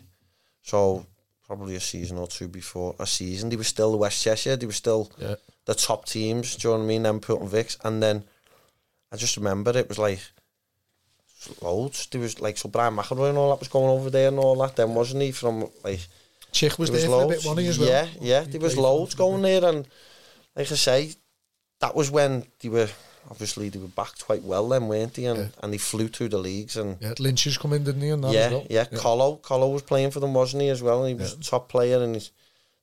So probably a season or two before a season. They were still West Cheshire. They were still Yeah. the top teams. Do you know what I mean? Then Poulton Vics, and then I just remember it was like loads. There was like so Brian McElroy and all that was going over there and all that. Then wasn't he from like Chick was there there for a bit, wasn't as well? Yeah, yeah. He There was played for them loads going there, and like I say, that was when they were obviously they were backed quite well then, weren't they? And Yeah. and they flew through the leagues and. Yeah, Lynch's come in, didn't he? And that Yeah, as well? yeah. Colo, Colo was playing for them, wasn't he, as well? And he was Yeah. a top player, and he's,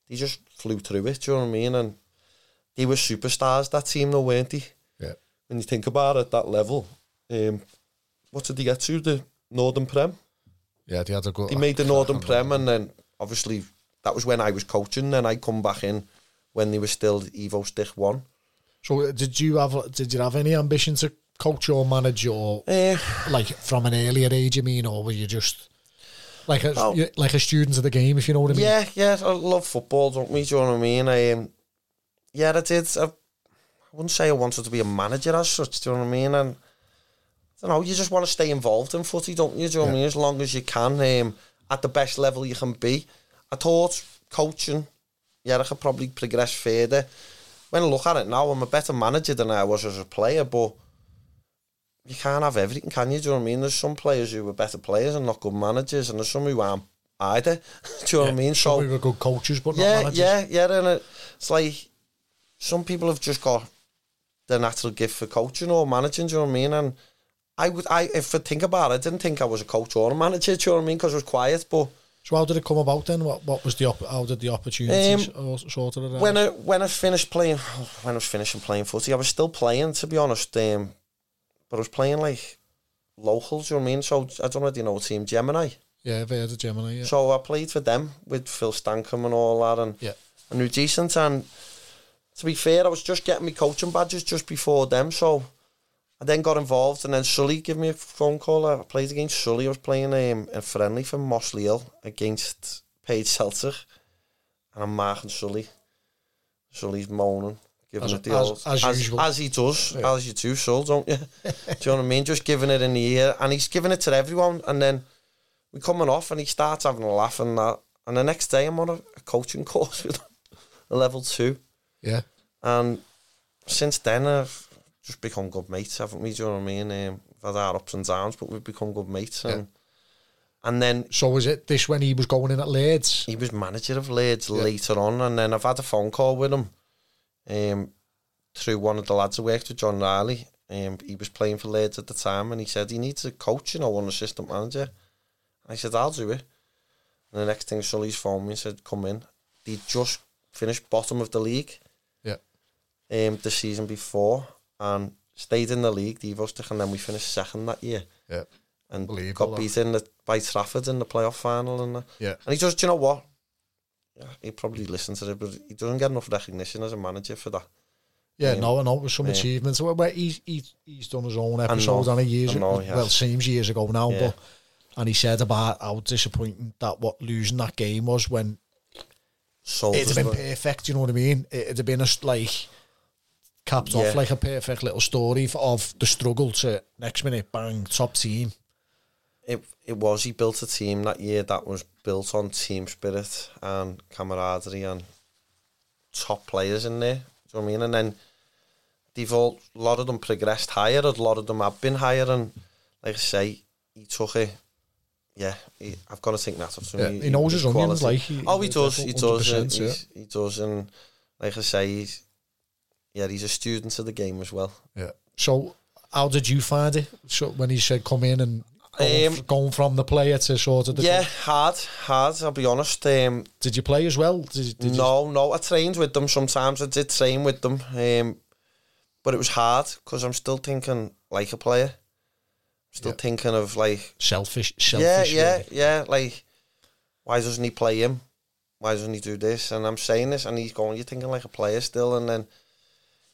he just flew through it. Do you know what I mean? And they were superstars. That team, though, weren't they? Yeah. When you think about it, at that level, um, what did they get to? The Northern Prem. Yeah, they had a good... They made the Northern Prem, and then obviously that was when I was coaching. Then I come back in when they were still Evo-Stik One. So uh, did you have did you have any ambition to coach or manage or Uh, like from an earlier age? I mean, or were you just like a Oh. like a student of the game? If you know what I mean? Yeah, yeah, I love football, don't we? Do you know what I mean? I, um, yeah, I did. I, I wouldn't say I wanted to be a manager as such, do you know what I mean? And I don't know, you just want to stay involved in footy, don't you? Do you know what I mean? As long as you can, um, at the best level you can be. I thought coaching, yeah, I could probably progress further. When I look at it now, I'm a better manager than I was as a player, but you can't have everything, can you? Do you know what I mean? There's some players who are better players and not good managers, and there's some who aren't either. Do you know what I mean? Some we were good coaches, but not yeah, managers. yeah, yeah. And it, it's like some people have just got the natural gift for coaching or managing. Do you know what I mean? And I would, I if I think about it, I didn't think I was a coach or a manager. Do you know what I mean? Because I was quiet. But So how did it come about then? What what was the op- how did the opportunities or sort of arise? when I when I finished playing, when I was finishing playing footy, I was still playing. To be honest, um, but I was playing like locals. Do you know what I mean? So I don't know if you know team Gemini. yeah, they had a Gemini. Yeah, So I played for them with Phil Stankham and all that, and yeah, and they were decent. And to be fair, I was just getting my coaching badges just before them, so I then got involved. And then Sully gave me a phone call. I played against Sully. I was playing um, a friendly for Hill against Page Celtic, and I'm marking Sully. Sully's moaning. Giving As- it the as- old, as usual. as he does, Yeah. as you do, Sul, don't you? do you know what I mean? Just giving it in the ear, and he's giving it to everyone. And then we're coming off, and he starts having a laugh and that. And the next day, I'm on a, a coaching course with a level two. yeah. And since then, I've just become good mates, haven't we? Do you know what I mean? Um, we've had our ups and downs, but we've become good mates. And and then So was it this when he was going in at Lairds? he was manager of Lairds Yeah. later on, and then I've had a phone call with him um, through one of the lads who worked with, John Riley. Um, he was playing for Lairds at the time, and he said he needs a coach, you know, an assistant manager. I said I'll do it. And the next thing, Sully's phoned me and said, "Come in." He just finished bottom of the league. Yeah. Um, the season before, and stayed in the league, the Evo and then we finished second that year Yeah, and got beaten the, by Trafford in the playoff final. And, that. yeah. and he just, you know what? Yeah, he probably listens to it, but he doesn't get enough recognition as a manager for that. Yeah, Yeah. no, I know it was some Yeah. achievements. Well, he's, he's he's done his own know. episodes on it years know he has. Well, seems years ago now, Yeah. but and he said about how disappointing that what losing that game was when sold It'd have been the- perfect, you know what I mean? It'd have been a, like, capped Yeah. off like a perfect little story of the struggle to next minute, bang, top team. it it was he built a team that year that was built on team spirit and camaraderie and top players in there. Do you know what I mean? And then they've all a lot of them progressed higher, a lot of them have been higher and like I say, he took it yeah, he, I've got to think that of Yeah, he knows his onions, like, he- oh, he does, he does, and 100%, yeah. he does, and like I say, he's yeah, he's a student of the game as well. Yeah. So, how did you find it? So when he said come in and going, Um, going from the player to sort of the Yeah, hard, hard. I'll be honest. Um, Did you play as well? Did, did you, no, no, I trained with them sometimes. I did train with them, um, but it was hard because I'm still thinking like a player. Still Yeah. thinking of like, selfish, yeah, selfish. yeah, really. yeah. Like, why doesn't he play him? Why doesn't he do this? And I'm saying this, and he's going, "You're thinking like a player still." And then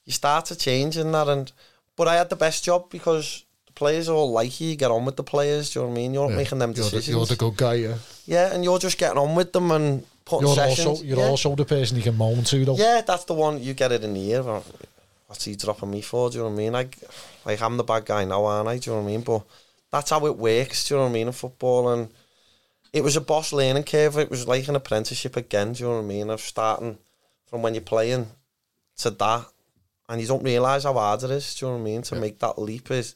you start to change in that. And but I had the best job because the players all like you. You get on with the players. Do you know what I mean? You're not Yeah. making them You're the, decisions. you're the good guy, yeah. yeah, and you're just getting on with them and putting You're sessions. also you're yeah. also the person you can moan to though. Yeah, that's the one you get it in the ear. What's he dropping me for? Do you know what I mean? Like, like I'm the bad guy now, aren't I? Do you know what I mean? But that's how it works. Do you know what I mean in football? And it was a boss learning curve. It was like an apprenticeship again. Do you know what I mean? Of starting from when you're playing to that, and you don't realise how hard it is. Do you know what I mean? To Yeah. make that leap is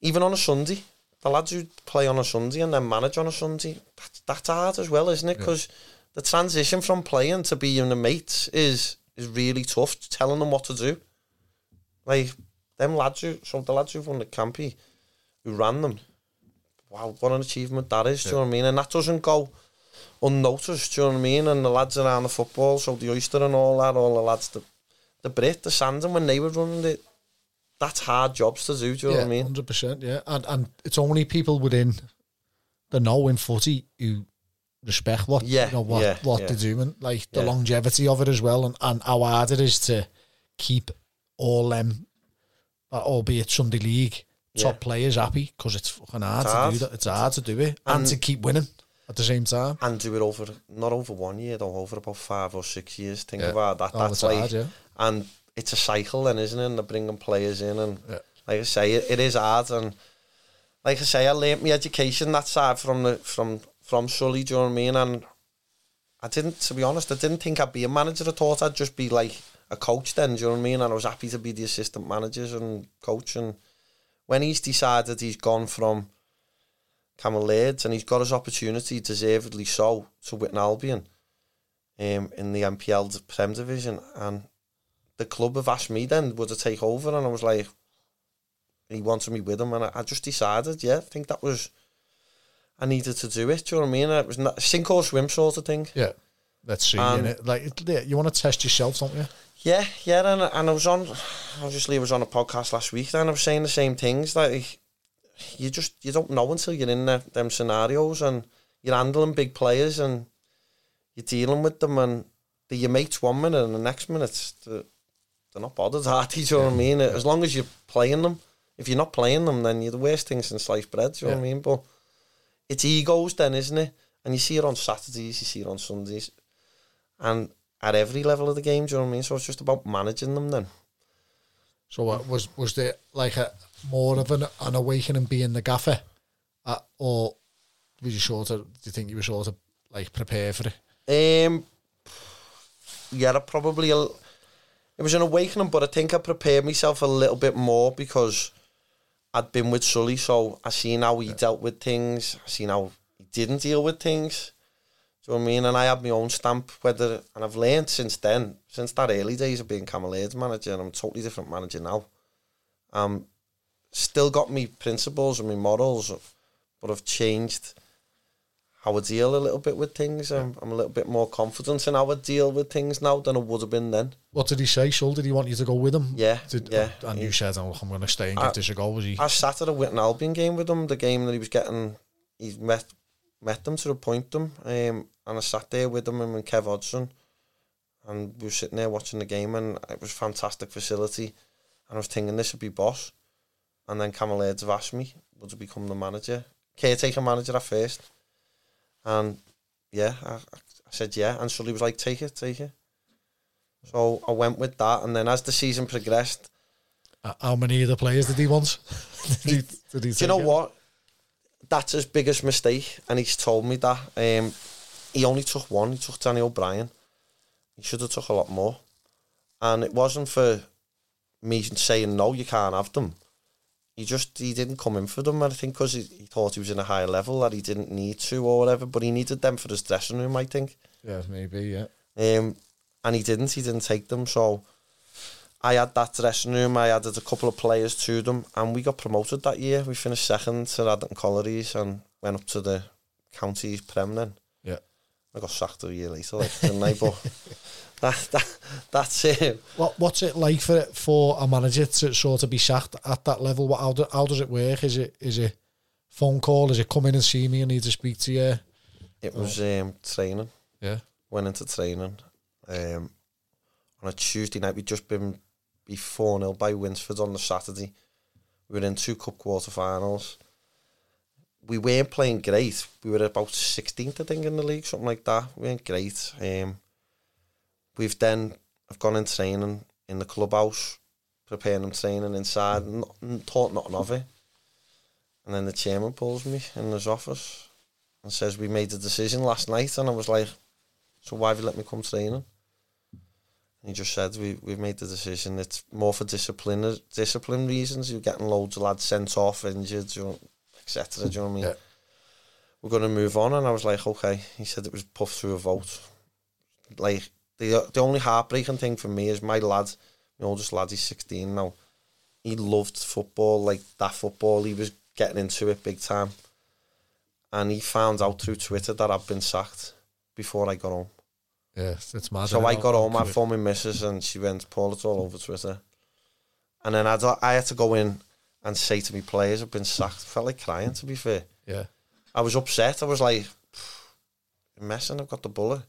even on a Sunday. The lads who play on a Sunday and then manage on a Sunday, that's, that's hard as well, isn't it? Because the transition from playing to being a mate is is really tough. Telling them what to do, like them lads who, of the lads who've won the campy, who ran them. Wow, what an achievement that is. Do you know what I mean? And that doesn't go unnoticed. Do you know what I mean? And the lads around the football, so the oyster and all that, all the lads, the the Brit, the Sandon, when they were running it, that's hard jobs to do. Do you know yeah, what I mean? hundred percent. Yeah, and and it's only people within the know in footy who respect what Yeah, you know what yeah, what yeah. they're doing, like the Yeah. longevity of it as well, and and how hard it is to keep all them, uh, albeit Sunday league top players happy because it's fucking hard It's to do that. It's hard to do it and, And- to keep winning at the same time. And do it over not over one year, though, over about five or six years. Think Yeah. about that. Oh, That's like, hard, yeah. And it's a cycle, then, isn't it? And they're bringing players in, and Yeah. like I say, it, it is hard. And like I say, I learnt my education that side from the from from Sully. Do you know what I mean? And I didn't, to be honest, I didn't think I'd be a manager. I thought I'd just be like a coach. Then, do you know what I mean? And I was happy to be the assistant managers and coach. And when he's decided he's gone from Cammell and he's got his opportunity, deservedly so, to Witton Albion um, in the NPL Prem Division. And the club have asked me then, would I take over? And I was like, he wanted me with him. And I, I just decided, yeah, I think that was, I needed to do it. Do you know what I mean? It was not, sink or swim sort of thing. Yeah, let's see. Innit? like yeah, you want to test yourself, don't you? Yeah, yeah, and, and I was on, obviously I was on a podcast last week and I was saying the same things, like, you just, you don't know until you're in the, them scenarios and you're handling big players and you're dealing with them and they're your mates one minute and the next minute they're, they're not bothered, they? Do you know what I mean? As long as you're playing them, if you're not playing them, then you're the worst thing since sliced bread, do you know what I mean? But it's egos then, isn't it? And you see it on Saturdays, you see it on Sundays. And at every level of the game, do you know what I mean? So it's just about managing them then. So what was was there like a more of an, an awakening being the gaffer, uh, or were you sort of? Do you think you were sort of like prepared for it? Um, yeah, probably a, it was an awakening, but I think I prepared myself a little bit more because I'd been with Sully, so I seen how he dealt with things. I seen how he didn't deal with things. Do you know what I mean? And I had my own stamp. Whether and I've learned since then, since that early days of being Cammell manager, and I'm a totally different manager now. Um, still got me principles and my models, but I've changed how I deal a little bit with things. I'm, I'm a little bit more confident in how I deal with things now than I would have been then. What did he say, Shul? Did he want you to go with him? Yeah, Did, yeah. And you said, "Oh, I'm going to stay and I- give this a go." Was he? I sat at a Witton Albion game with him, the game that he was getting, he met met them to appoint them, um, and I sat there with him and Kev Hodgson, and we were sitting there watching the game, and it was a fantastic facility, and I was thinking this would be boss, and then Cammell Lairds have asked me, would I become the manager, caretaker manager at first, and yeah, I, I, said, yeah. And Sully was like, take it, take it. So I went with that. And then as the season progressed, Uh, How many of the players did he want? did he, did he do you know it? what? That's his biggest mistake. And he's told me that. Um, he only took one. He took Danny O'Brien. He should have took a lot more. And it wasn't for me saying, no, you can't have them. He just, he didn't come in for them. I think because he, he thought he was in a higher level that he didn't need to or whatever. But he needed them for his dressing room, I think. Yeah, maybe, yeah. Um, and he didn't. He didn't take them. So I had that dressing room. I added a couple of players to them, and we got promoted that year. We finished second to Atherton Collieries and went up to the county prem then. Yeah. I got sacked a year later, like, didn't I? But that, that, that's it. What What's it like for for a manager to sort of be sacked at that level? What how, do, how does it work? Is it is it phone call? Is it come in and see me and need to speak to you? It was um, training. Yeah. Went into training. Um, on a Tuesday night, we'd just been be 4 0 by Winsford on the Saturday. We were in two cup quarterfinals. We weren't playing great. We were about 16th, I think, in the league, something like that. We weren't great. Um, we've then I've gone in training in the clubhouse, preparing them training inside, and not, thought nothing of it. And then the chairman pulls me in his office and says, We made a decision last night. And I was like, So why have you let me come training? And he just said, we, We've made the decision. It's more for discipline discipline reasons. You're getting loads of lads sent off, injured, etc. Do you know what I mean? Yeah. We're going to move on. And I was like, Okay. He said it was puffed through a vote. Like, the, the only heartbreaking thing for me is my lad, my oldest lad, he's 16 now. He loved football, like that football. He was getting into it big time. And he found out through Twitter that I'd been sacked before I got home. Yeah, it's mad. So I got home, I phoned my missus and she went, Paul, it's all over Twitter. And then I'd, I had to go in and say to me players, I've been sacked. felt like crying, to be fair. Yeah, I was upset. I was like, "You're messing, I've got the bullet.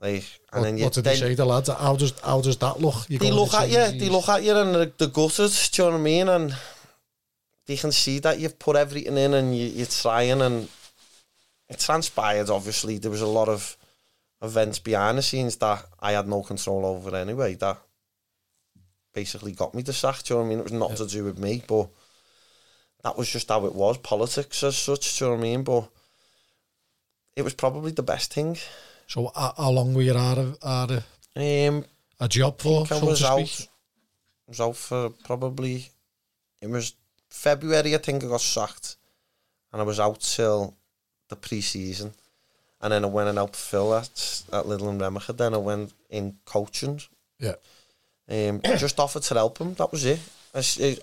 Like, and what, then you, what did then, he say, the lads? How does how does that look? You they look at you, they look at you and they're, they're gutted, do you know what I mean? And they can see that you've put everything in and you, you're trying and it transpired, obviously. There was a lot of events behind the scenes that I had no control over anyway that basically got me the sack, do you know what I mean? It was nothing to do with me, but that was just how it was, politics as such, do you know what I mean? But it was probably the best thing. So how, how long were you out of, out of Um, a job for, I so was to out. speak? was out for probably it was February. I think I got sacked, and I was out till the pre-season, and then I went and helped Phil at at Litherland REMYCA. Then I went in coaching. Yeah. Um, just offered to help him. That was it.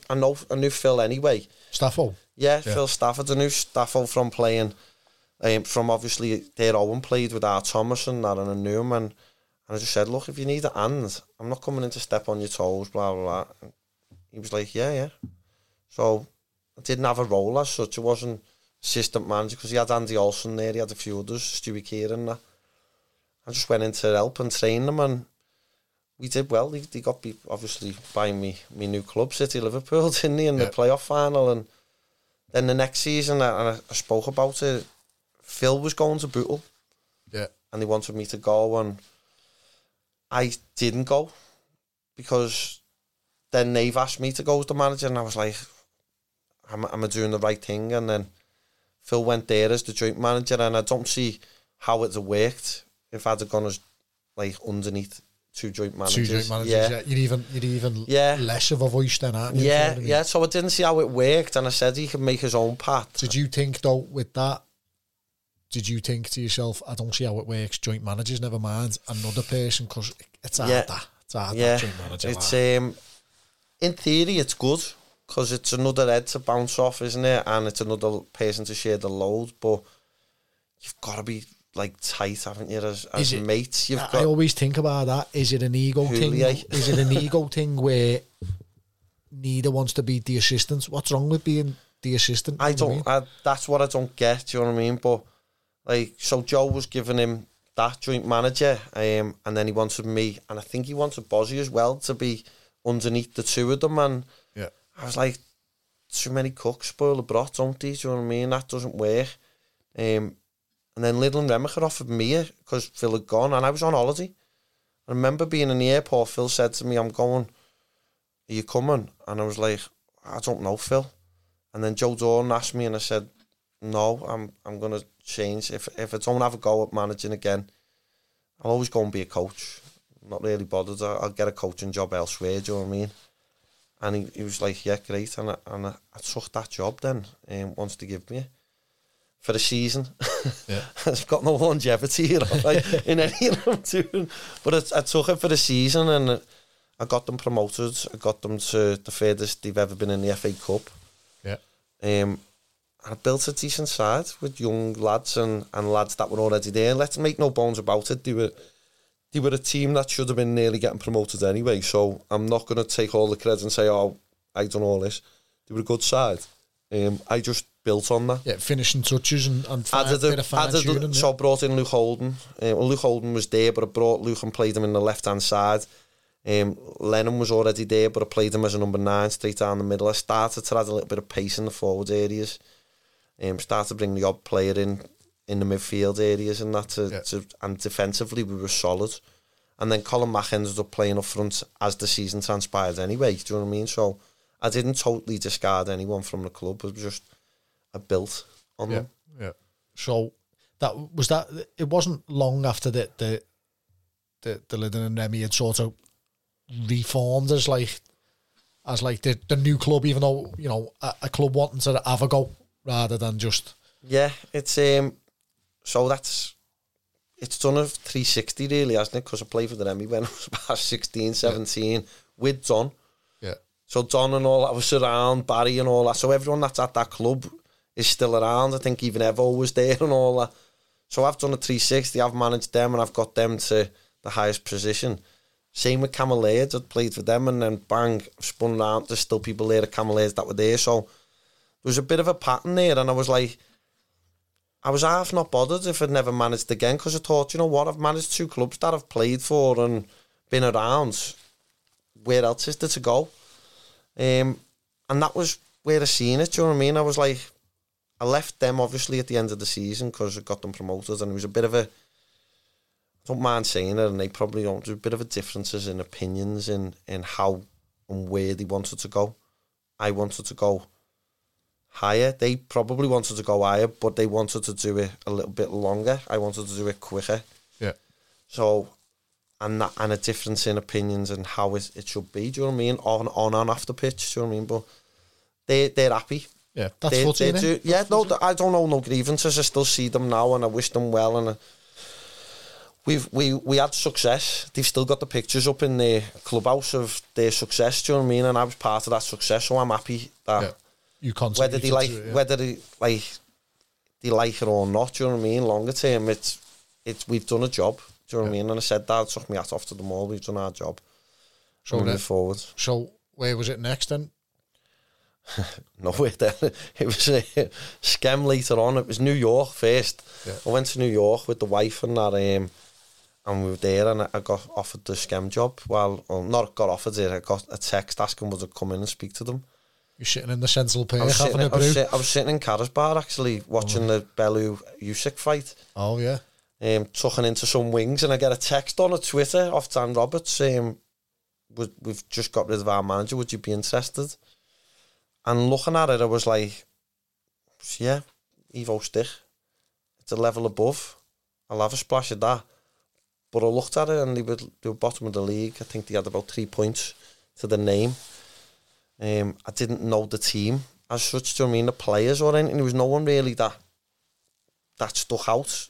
I know I knew Phil anyway. Staffo? Yeah, Yeah. Phil Stafford. I knew Stafford from playing, um, from obviously their Owen played with our Thomas and that, and I knew him. And, and I just said, look, if you need a hand, I'm not coming in to step on your toes, blah, blah, blah. And he was like, yeah, yeah. So I didn't have a role as such. I wasn't assistant manager because he had Andy Olsen there, he had a few others, Stewie Kieran. and. I just went in to help and train them, and we did well. They, they got me, obviously, buying me, me new club, City Liverpool, didn't they, in the playoff final. And then the next season, I, and I, I spoke about it, Phil was going to Bootle Yeah. and they wanted me to go and I didn't go because then they've asked me to go as the manager and I was like am, am I doing the right thing and then Phil went there as the joint manager and I don't see how it's worked if I'd have gone as like underneath two joint managers Two joint managers. yeah Yeah. You're even you're even Yeah. less of a voice than you? know yeah, I mean? yeah. So I didn't see how it worked, and I said he could make his own path. Did you think though with that? Did you think to yourself, I don't see how it works. Joint managers, never mind another person, because it's hard. Yeah. That it's hard. yeah, that joint manager. it's like. um, in theory it's good because it's another head to bounce off, isn't it? And it's another person to share the load. But you've got to be like tight, haven't you? As, as it- mates, you've I, I always think about that. Is it an ego thing? Is it an ego thing where neither wants to be the assistant? What's wrong with being the assistant? I You know what don't. I, that's what I don't get. Do you know what I mean? But like, so Joe was giving him that joint manager, um, and then he wanted me, and I think he wanted Bozzy as well to be underneath the two of them, and Yeah. I was like, too many cooks spoil the broth, don't they? Do you know what I mean? That doesn't work. Um, And then Litherland REMYCA offered me it because Phil had gone and I was on holiday. I remember being in the airport, Phil said to me, I'm going, are you coming? And I was like, I don't know, Phil. And then Joe Dorn asked me and I said, no, I'm I'm going to change. If, if I don't have a go at managing again, I'll always go and be a coach. I'm not really bothered. I'll, get a coaching job elsewhere, do you know what I mean? And he, he was like, yeah, great. And I, and I, I took that job then, um, wants to give me for the season. Yeah. I've got no longevity you know, like, in any of them doing. But I, I took it for the season and I got them promoted. I got them to the furthest they've ever been in the FA Cup. Yeah. Um, I built a decent side with young lads and, and lads that were already there. Let's make no bones about it. They were, they were a team that should have been nearly getting promoted anyway. So I'm not going to take all the credit and say, oh, I done all this. They were a good side. Um, I just built on that. Yeah, finishing touches and, and fine, added, a, added tuning, so yeah. brought in Luke Holden. Um, well, Luke Holden was there, but I brought Luke and played him in the left hand side. Um, Lennon was already there, but I played him as a number nine straight down the middle. I started to add a little bit of pace in the forward areas. Um, started to bring the odd player in in the midfield areas and that. To, yeah. to, and defensively, we were solid. And then Colin Mack ended up playing up front as the season transpired anyway. Do you know what I mean? So I didn't totally discard anyone from the club. It was just I built on yeah, them. Yeah. So that was that. It wasn't long after that the the the Litherland Remy had sort of reformed as like as like the the new club, even though you know a, a club wanting to have a go rather than just yeah. It's um. So that's it's done a 360 really, hasn't it? Because I played for the Remy when I was about 16, 17 yeah. with Don. So Don and all that was around, Barry and all that. So everyone that's at that club is still around. I think even Evo was there and all that. So I've done a 360, I've managed them and I've got them to the highest position. Same with Cameliers, I'd played for them and then bang, spun around. There's still people there at Cameliers that were there. So there was a bit of a pattern there and I was like, I was half not bothered if I'd never managed again because I thought, you know what, I've managed two clubs that I've played for and been around. Where else is there to go? Um, and that was where I seen it. Do you know what I mean? I was like, I left them obviously at the end of the season because I got them promoted, and it was a bit of a. I don't mind saying it, and they probably don't. There's a bit of a differences in opinions in in how and where they wanted to go. I wanted to go higher. They probably wanted to go higher, but they wanted to do it a little bit longer. I wanted to do it quicker. Yeah. So, and that and a difference in opinions and how it, it should be. Do you know what I mean? On on and off the pitch. Do you know what I mean? But they they're happy. Yeah, that's they, footy, they do, Yeah, no, I don't know no grievances. I still see them now, and I wish them well. And. Uh, we've we we had success. They've still got the pictures up in the clubhouse of their success. Do you know what I mean? And I was part of that success, so I'm happy that yeah you whether they like it, yeah. whether they like they like it or not. Do you know what I mean? Longer term, it's it's we've done a job. Do you know what I mean? And I said that took me hat off to them all. We've done our job. So moving forward. So where was it next then? Nowhere then. It was a Skem later on. It was New York first. Yeah. I went to New York with the wife and that. Um, and we were there and I got offered the Skem job. Well, well not got offered it. I got a text asking would I come in and speak to them. You're sitting in the central Perk having sitting, a brew. I was, sit, I was sitting in Carra's bar actually watching oh. the Bellew Usyk fight. Oh yeah. Um, tucking into some wings and I get a text on a Twitter off Dan Roberts saying, "We've just got rid of our manager. Would you be interested?" And looking at it, I was like, "Yeah, Evo-Stik. It's a level above. I'll have a splash of that." But I looked at it and they were, they were bottom of the league. I think they had about three points to the name. Um, I didn't know the team as such. Do you know I mean the players or anything? There was no one really that that stuck out.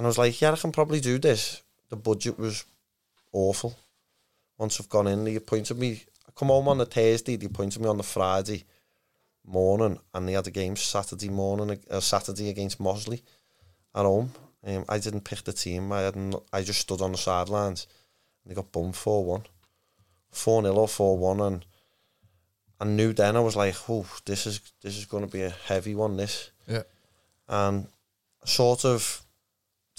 And I was like, yeah, I can probably do this. The budget was awful. Once I've gone in, they appointed me. I come home on the Thursday. They appointed me on the Friday morning, and they had a game Saturday morning, uh, Saturday against Mossley at home. Um, I didn't pick the team. I hadn't. I just stood on the sidelines. And they got bummed four one, four 0 or four one, and I knew then I was like, oh, this is this is going to be a heavy one. This, yeah, and sort of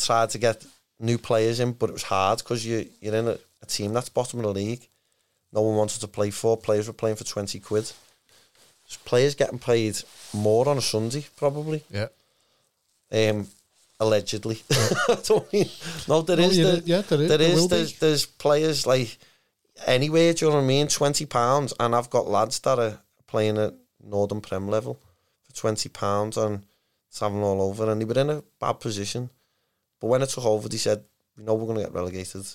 tried to get new players in, but it was hard because you you're in a, a, team that's bottom of the league. No one wanted to play for. Players were playing for twenty quid. So players getting paid more on a Sunday probably. Yeah. Um, allegedly. I don't mean, no, there is, yeah, there, yeah, there is. there there is there's, there's players like anywhere, do you know what I mean? Twenty pounds, and I've got lads that are playing at Northern Prem level for twenty pounds, and it's having all over, and they were in a bad position. But when I took over, they said, "We know we're going to get relegated.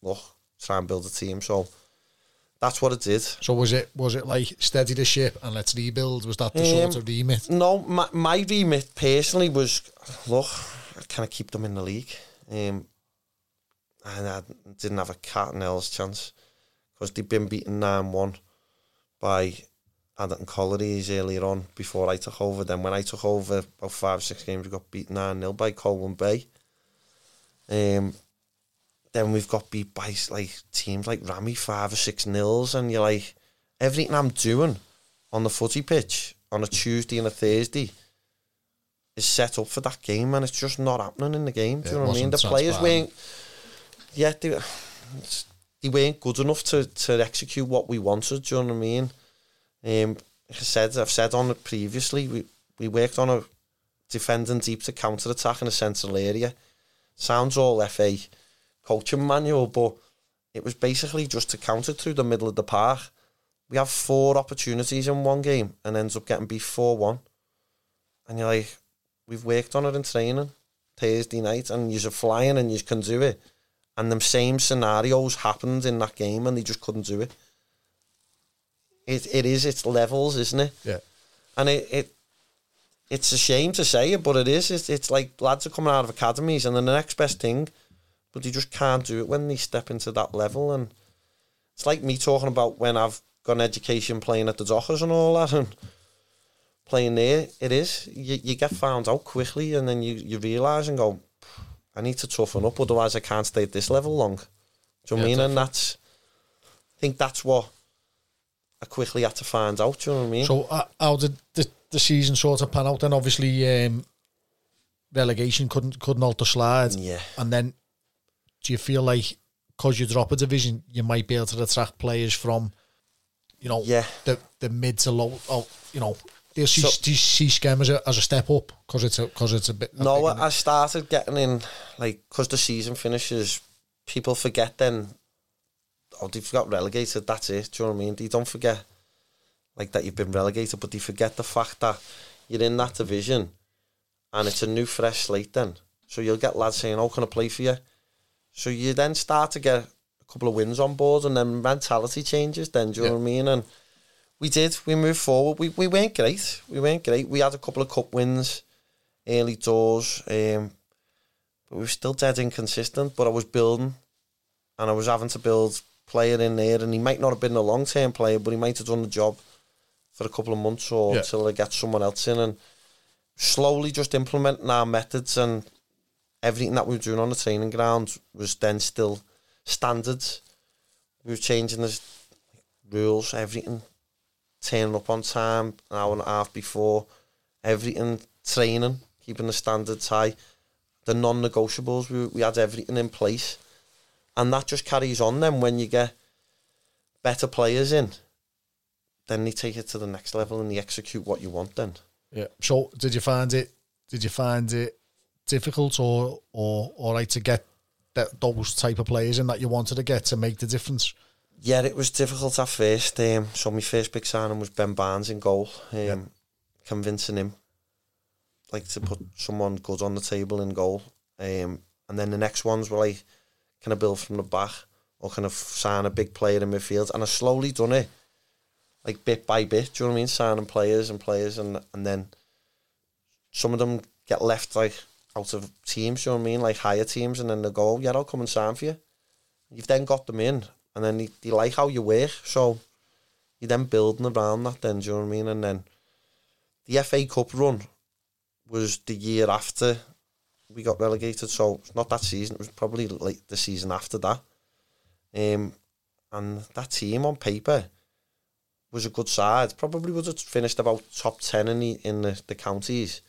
Look, try and build a team." So that's what it did. So was it was it like steady the ship and let's rebuild? Was that the sort Um, of remit? No, my, my remit personally was look, can I keep them in the league? Um, and I didn't have a cat and else chance because they'd been beaten 9 1 by Atherton Collieries earlier on before I took over. Then, when I took over, about five, six games, we got beaten 9 0 by Colwyn Bay. Um, then we've got beat by like teams like Remy five or six nils, and you're like, everything I'm doing on the footy pitch on a Tuesday and a Thursday is set up for that game, and it's just not happening in the game. Do you know what I mean? The players weren't, yeah, they, they weren't good enough to, to execute what we wanted. Do you know what I mean? Um, like I said, I've said on it previously, we, we worked on a defending deep to counter attack in a central area. Sounds all FA coaching manual, but it was basically just to counter through the middle of the park. We have four opportunities in one game and ends up getting beat 4 1. And you're like, we've worked on it in training Thursday night and you're flying and you can do it. And them same scenarios happened in that game and they just couldn't do it. It it is it's levels, isn't it? Yeah. And it, it it's a shame to say it, but it is. It's, it's like lads are coming out of academies and then the next best thing, but they just can't do it when they step into that level. And it's like me talking about when I've got an education playing at the Dockers and all that and playing there. It is. You, you get found out quickly and then you, you realise and go, I need to toughen up, otherwise I can't stay at this level long. Do you know what I Yeah, mean? And that's, I think that's what I quickly had to find out. Do you know what I mean? So uh, how did the, the season sort of pan out? Then obviously um, relegation couldn't couldn't alter slide, yeah. and then do you feel like because you drop a division, you might be able to attract players from, you know, Yeah. the the mid to low, oh, you know, they'll see, So- see, as a, as a step up because it's a because it's a bit. a No, I started getting in like because the season finishes. People forget then. Oh, they've got relegated. That's it. Do you know what I mean? They don't forget like that you've been relegated, but they forget the fact that you're in that division, and it's a new fresh slate. Then, so you'll get lads saying, "Oh, can I play for you?" So you then start to get a couple of wins on board, and then mentality changes. Then, do you know what I mean? And we did. We moved forward. We we weren't great. We weren't great. We had a couple of cup wins early doors. Um, but we were still dead inconsistent. But I was building, and I was having to build player in there, and he might not have been a long term player, but he might have done the job for a couple of months or Yeah. till I get someone else in, and slowly just implementing our methods and everything that we were doing on the training ground was then still standards. We were changing the rules, everything, turning up on time, an hour and a half before, everything, training, keeping the standards high, the non-negotiables, we, we had everything in place. And that just carries on then when you get better players in, then they take it to the next level and they execute what you want then. Yeah. So did you find it? Did you find it difficult or or all right to get that those type of players in that you wanted to get to make the difference? Yeah, it was difficult at first. Um, so my first big signing was Ben Barnes in goal. Um, Yeah. Convincing him, like to put someone good on the table in goal. Um, and then the next ones were like, can of build from the back or kind of sign a big player in midfield? And I slowly done it, like bit by bit. Do you know what I mean? Signing players and players, and and then some of them get left like out of teams. You know what I mean? Like higher teams, and then they go, oh, yeah, I'll come and sign for you. You've then got them in, and then they, they like how you work. So you then building around that. Then do you know what I mean? And then the FA Cup run was the year after we got relegated. So it's not that season. It was probably like the season after that. Um, and that team on paper was a good side. Probably would have finished about top ten in the in the, the counties.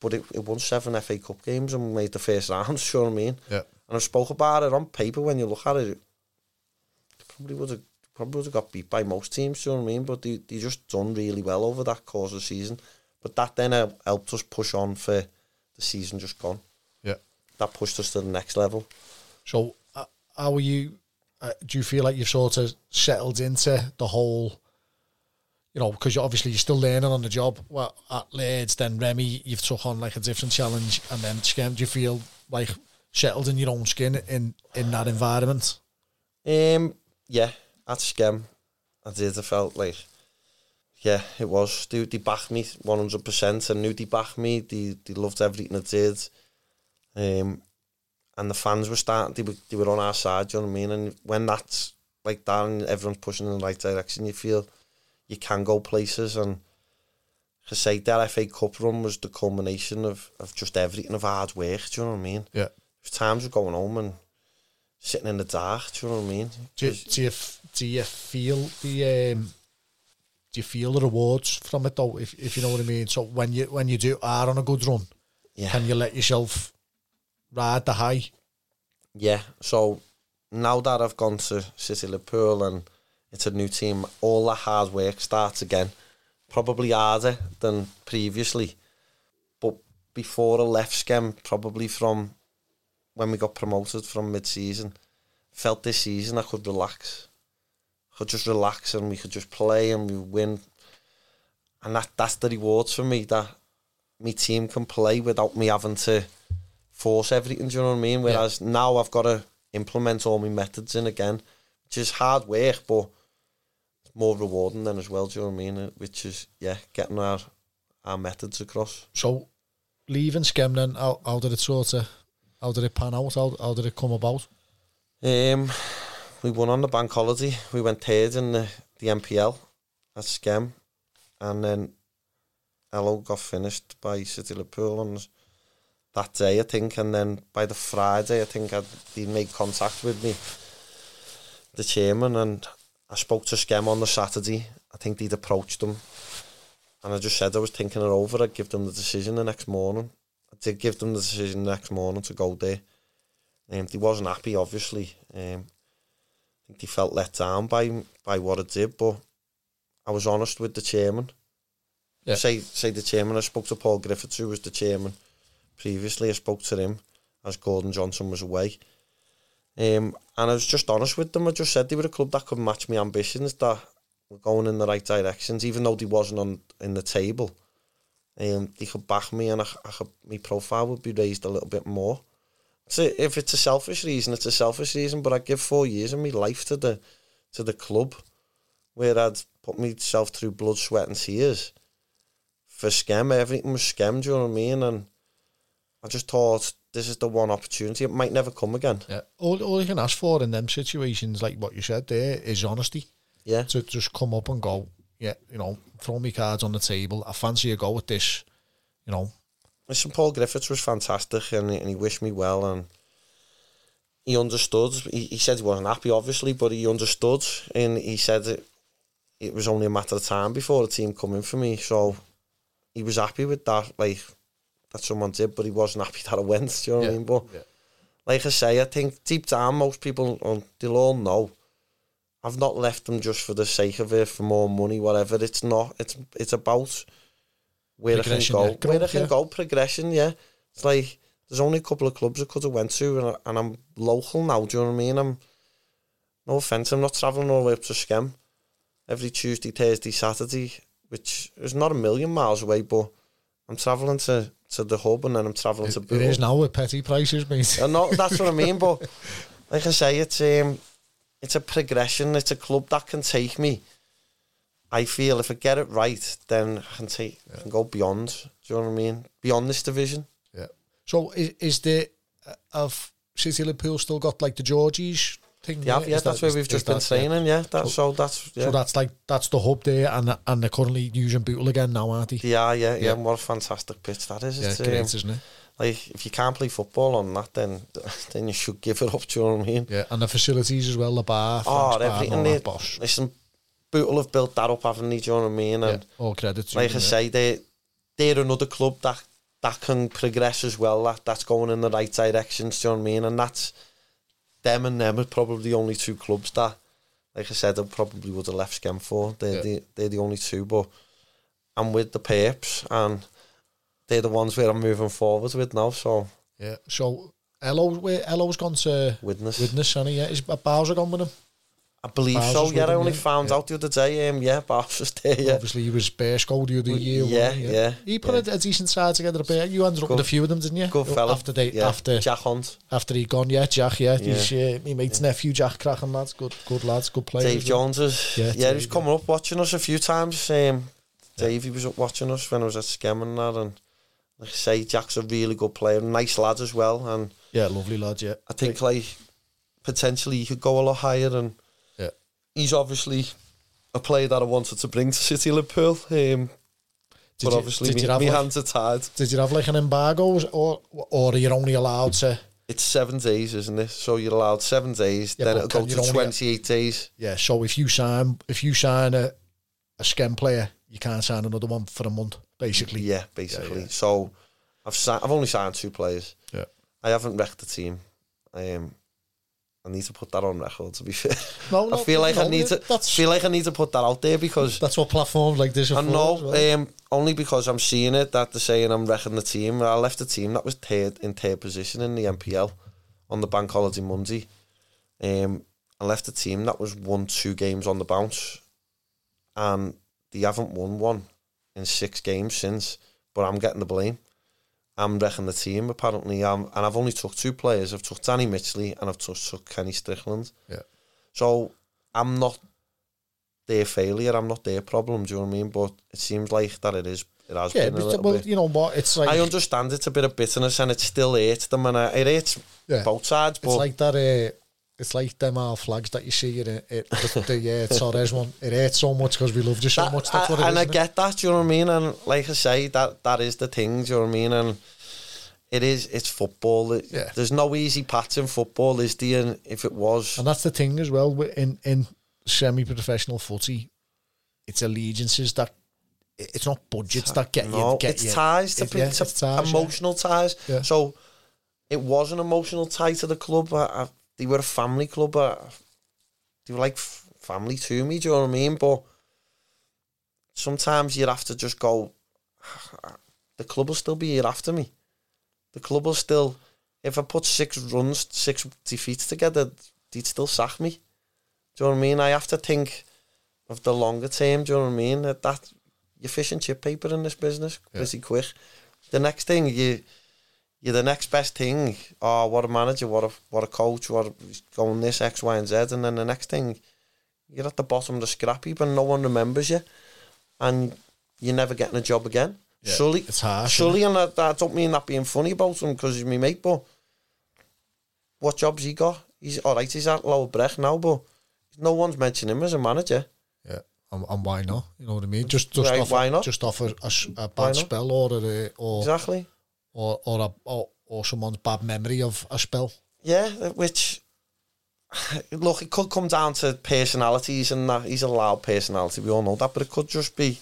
But it, it won seven FA Cup games and made the first round. Do you know what I mean? Yeah. And I spoke about it on paper. When you look at it, it probably would have probably would have got beat by most teams. You know what I mean? But they they just done really well over that course of the season. But that then helped us push on for the season just gone. Yeah. That pushed us to the next level. So, uh, how are you? Uh, do you feel like you've sort of settled into the whole? You know, because you're obviously you're still learning on the job. Well, at Leeds, then Remy, you've took on like a different challenge, and then Skem. Do you feel like settled in your own skin in in that environment? Um, yeah, at Skem, I did. I felt like, yeah, it was. They, they backed me 100%. I knew they backed me. They, they loved everything I did. Um, and the fans were starting, they were, they were on our side, do you know what I mean? And when that's like that and everyone's pushing in the right direction, you feel you can go places. And to say that FA Cup run was the culmination of, of just everything of hard work, do you know what I mean? Yeah. Times of going home and sitting in the dark, do you know what I mean? Do you, do you, do you feel the um, do you feel the rewards from it though? If if you know what I mean. So when you when you do are on a good run, yeah. can you let yourself ride the high? Yeah. So now that I've gone to City Liverpool and it's a new team, all the hard work starts again. Probably harder than previously, but before I left Skem, probably from when we got promoted from mid-season, felt this season I could relax. Could just relax and we could just play and we win. And that that's the rewards for me that my team can play without me having to force everything, do you know what I mean? Whereas yeah. now I've got to implement all my methods in again, which is hard work, but it's more rewarding then as well, do you know what I mean? Which is, yeah, getting our our methods across. So, leaving Skem then, how, how did it sort of, how did it pan out? How, how did it come about? Um, we won on the bank holiday. We went third in the, the NPL at Skem, and then Ello got finished by City Liverpool on that day, I think, and then by the Friday, I think I'd, he made contact with me, the chairman, and I spoke to Skem on the Saturday. I think they'd approached them, and I just said I was thinking it over. I'd give them the decision the next morning. I did give them the decision the next morning to go there. Um, they wasn't happy, obviously. Um, They felt let down by by what I did, but I was honest with the chairman. Yeah. Say say the chairman. I spoke to Paul Griffiths, who was the chairman previously. I spoke to him as Gordon Johnson was away. Um, and I was just honest with them. I just said they were a club that could match my ambitions, that were going in the right directions, even though they wasn't on in the table. Um, they could back me, and I, I could, my profile would be raised a little bit more. So if it's a selfish reason, it's a selfish reason. But I give four years of my life to the to the club, where I'd put myself through blood, sweat, and tears for Skem. Everything was Skem. Do you know what I mean? And I just thought this is the one opportunity. It might never come again. Yeah. All, all you can ask for in them situations, like what you said there, is honesty. Yeah. To just come up and go, yeah, you know, throw me cards on the table. I fancy a go with this, you know. Listen, Paul Griffiths was fantastic and, and he wished me well and he understood. He, he said he wasn't happy, obviously, but he understood and he said it, it was only a matter of time before the team coming for me. So he was happy with that. Like, that someone did, but he wasn't happy that I went. Do you know yeah. what I mean? But yeah. like I say, I think deep down, most people um, they'll all know. I've not left them just for the sake of it, for more money, whatever. It's not. It's it's about where I can go, yeah. where I can go. Progression, yeah. It's like there's only a couple of clubs because I could have went to, and, and I'm local now. Do you know what I mean? I'm no offense. I'm not travelling all the way up to Skem every Tuesday, Thursday, Saturday, which is not a million miles away, but I'm travelling to to the hub and then I'm travelling it, to Bootle. It is now with petty prices, mate. I know, that's what I mean, but like I say, it's um, it's a progression. It's a club that can take me. I feel if I get it right, then I can take, yeah. I can go beyond. Do you know what I mean? Beyond this division. Yeah. So is is the uh, of City Liverpool still got like the Georgies thing? Yeah, yeah, that's that, where is, we've just been training. Yeah, that's so, so, that's yeah. so that's like that's the hub there, and and they're currently using Bootle again now, aren't they? Yeah, yeah, yeah. yeah. What a fantastic pitch that is! Yeah, it's, great, um, isn't it? Like if you can't play football on that, then then you should give it up. Do you know what I mean? Yeah, and the facilities as well, the bar, oh, everything. They, bosh. Listen, Bootle have built that up, haven't they? Do you know what I mean? And yeah, all credit. Like I say, they they're another club that that can progress as well. That that's going in the right direction. Do you know what I mean? And that's them and them are probably the only two clubs that, like I said, I probably would have left Skem for. They're, yeah. the, they're the only two, but I'm with the Purps and they're the ones where I'm moving forward with now. So Yeah. So Ello, where Ello's gone to Widnes, Widnes, honey. Yeah, is Bowser gone with him? I believe Bowser's so. Yeah, I only yeah. found Yeah. out the other day. Um, yeah, Bowser's was there. Yeah, Obviously, he was Burscough the other year. yeah, he? yeah. He put yeah. a, a decent side together. A bit. You ended up Good- with a few of them, didn't you? Good fella. After they, yeah. after Jack Hunt, after he gone, yeah, Jack, yeah, Yeah. he's uh, my mate's nephew, Jack Crackham, lads, good, good lads, good players. Dave Jones is. Yeah, Yeah, Dave, he's coming up watching us a few times. Um, Dave, he was up watching us when I was at Skem and that, and like I say, Jack's a really good player, nice lad as well, and Yeah, lovely lad, yeah. I think like potentially he could go a lot higher, and Yeah. He's obviously a player that I wanted to bring to City Liverpool. Um, Did but you- obviously, did me, you have me like- hands are tied. Did you have like an embargo, or or are you only allowed to? It's seven days, isn't it? So you're allowed seven days. Yeah, then it'll go to 28 days. Yeah, so if you sign if you sign a a Skem player, you can't sign another one for a month, basically. Yeah, basically. yeah. So I've si- I've only signed two players. Yeah. I haven't wrecked the team. Um, I need to put that on record. To be fair, No, no, I feel like no, I need to That's feel like I need to put that out there because that's what platforms like this are I for. know well. um, only because I'm seeing it that they're saying I'm wrecking the team. I left the team that was third in third position in the NPL on the bank holiday Monday. Um, I left the team that was won two games on the bounce, and they haven't won one in six games since. But I'm getting the blame. I'm wrecking the team apparently. Um, and I've only took two players. I've took Danny Mitchley and I've took, took Kenny Strickland. Yeah. So I'm not their failure. I'm not their problem. Do you know what I mean? But it seems like that it is. It has yeah, been a little well, bit. you know what? It's like I understand it's a bit of bitterness and it still hurts them and it hurts Yeah. both sides. But it's like that. Uh, it's like them our flags that you see in it. it the, yeah, Torres one. It hurts so much because we loved you so that- much. That's I- what it is. and I isn't it? get that. Do you know what I mean? And like I say, that that is the thing. Do you know what I mean? And it is. It's football. It, Yeah. There's no easy paths in football, is there? And if it was, And that's the thing as well in in semi-professional footy, it's allegiances that it's not budgets that get no, you. Get it's you. ties to, It- yeah, to it's ties, yeah. emotional ties. Yeah. So it was an emotional tie to the club. I, I, they were a family club. I, they were like f- family to me. Do you know what I mean? But sometimes you have to just go. The club will still be here after me. The club will still. If I put six runs, six defeats together, they'd still sack me. Do you know what I mean? I have to think of the longer term. Do you know what I mean? That, that you're fishing chip paper in this business pretty quick. The next thing you you're the next best thing. Oh, what a manager, what a what a coach, what a, going this X, Y, and Z, and then the next thing you're at the bottom of the scrap heap and no one remembers you, and you're never getting a job again. Yeah, Surely, it's harsh, surely, and I, I don't mean that being funny about him because he's my mate, but what jobs he got? He's all right. He's at Lower Breck now, but no one's mentioning him as a manager. Yeah, and, and why not? You know what I mean? Just just Right, off why a, not? just off a, a a bad spell or a, or Exactly. Or or, a, or or someone's bad memory of a spell. Yeah, which look, it could come down to personalities and that. He's a loud personality, we all know that, but it could just be,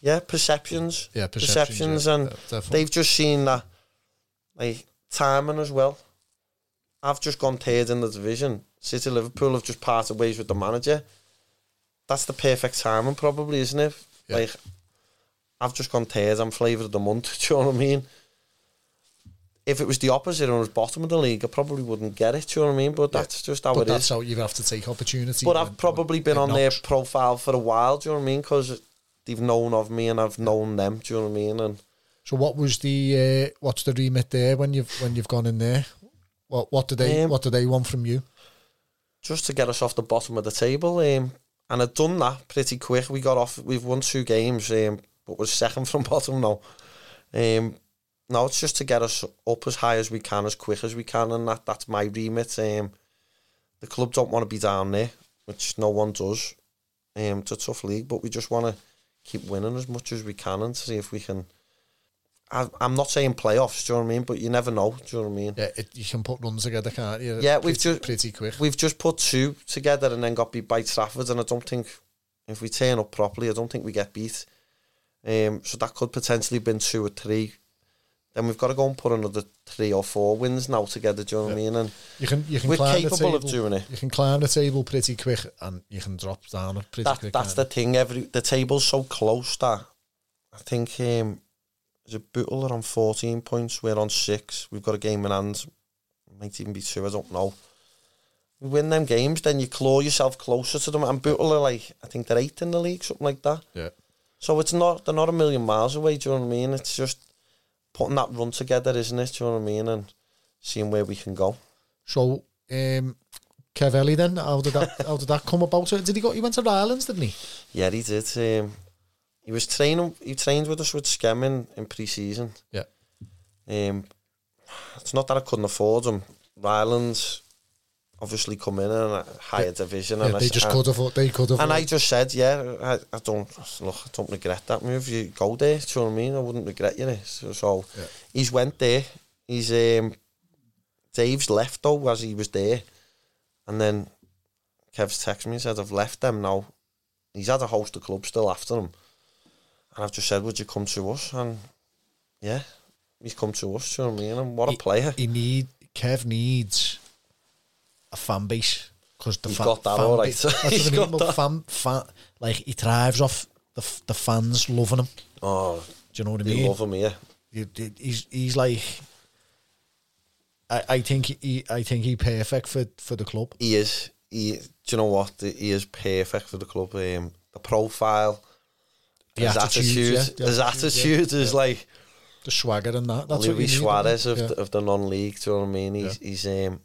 yeah, perceptions. Yeah, perceptions, yeah, and yeah, they've just seen that, like timing as well. I've just gone third in the division. City Liverpool have just parted ways with the manager. That's the perfect timing, probably, isn't it? Yeah. Like, I've just gone third. I'm flavour of the month. Do you know what I mean? If it was the opposite and was bottom of the league, I probably wouldn't get it. Do you know what I mean? But that's just how it is. But it that's is. how you have to take opportunity. But I've probably been on their profile for a while. Do you know what I mean? Because they've known of me and I've known them. Do you know what I mean? And So what was the uh, what's the remit there when you've when you've gone in there? What what do they Um, what do they want from you? just to get us off the bottom of the table. Um, and I'd done that pretty quick. We got off. We've won two games, um, but we're second from bottom now. Um, now it's just to get us up as high as we can, as quick as we can, and that that's my remit. Um, the club don't want to be down there, which no one does. Um, it's a tough league, but we just want to keep winning as much as we can and see if we can. I, I'm not saying playoffs, do you know what I mean? But you never know, do you know what I mean? Yeah, it, you can put runs together, can't you? Yeah, pretty, we've just- pretty quick. We've just put two together and then got beat by Trafford, and I don't think if we turn up properly, I don't think we get beat. Um, so that could potentially have been two or three. Then we've got to go and put another three or four wins now together. Do you know what I mean? And You can you can we're climb the capable table. of doing it. You can climb the table pretty quick, and you can drop down it pretty That, quick. that's the thing. Every the table's so close that I think um, Is it Bootle are on 14 points? We're on six. We've got a game in hand. Might even be two, I don't know. We win them games, then you claw yourself closer to them. And Bootle are like, I think they're eighth in the league, something like that. Yeah. So it's not, they're not a million miles away, do you know what I mean? It's just putting that run together, isn't it? Do you know what I mean? And seeing where we can go. So, um, Kev Ellie then, how did that how did that come about? Did he go? He went to Ireland, didn't he? Yeah, he did. Um, he was training. He trained with us with Skemming in pre-season. Yeah. Um, it's not that I couldn't afford him. Rylands obviously come in in a higher division, Yeah, and they s- just and- could have. They could have. And I just said, yeah, I, I don't look, I don't regret that move. You go there, do you know what I mean? I wouldn't regret you. So, so Yeah. he's went there. He's um, Dave's left though as he was there, and then Kev's texted me and said I've left them now. He's had a host of clubs still after him, and I've just said, would you come to us? And yeah, he's come to us. Do you know what I mean? And what a player! he need Kev needs a fan base because the He's fa- got that fan all right. That's He's mean. got that. Fan, fan, like he thrives off the the fans loving him. Oh, Do you know what I mean? love him. He- he- he's he's like. I, I think he I think he perfect for, for the club. He is. He, do you know what? He is perfect for the club. Um, the profile, The his attitude, yeah, his attitude, attitude is like The swagger and that. That's you Suarez of, it? the, of the non-league. Do you know what I mean? He's, Yeah. he's um,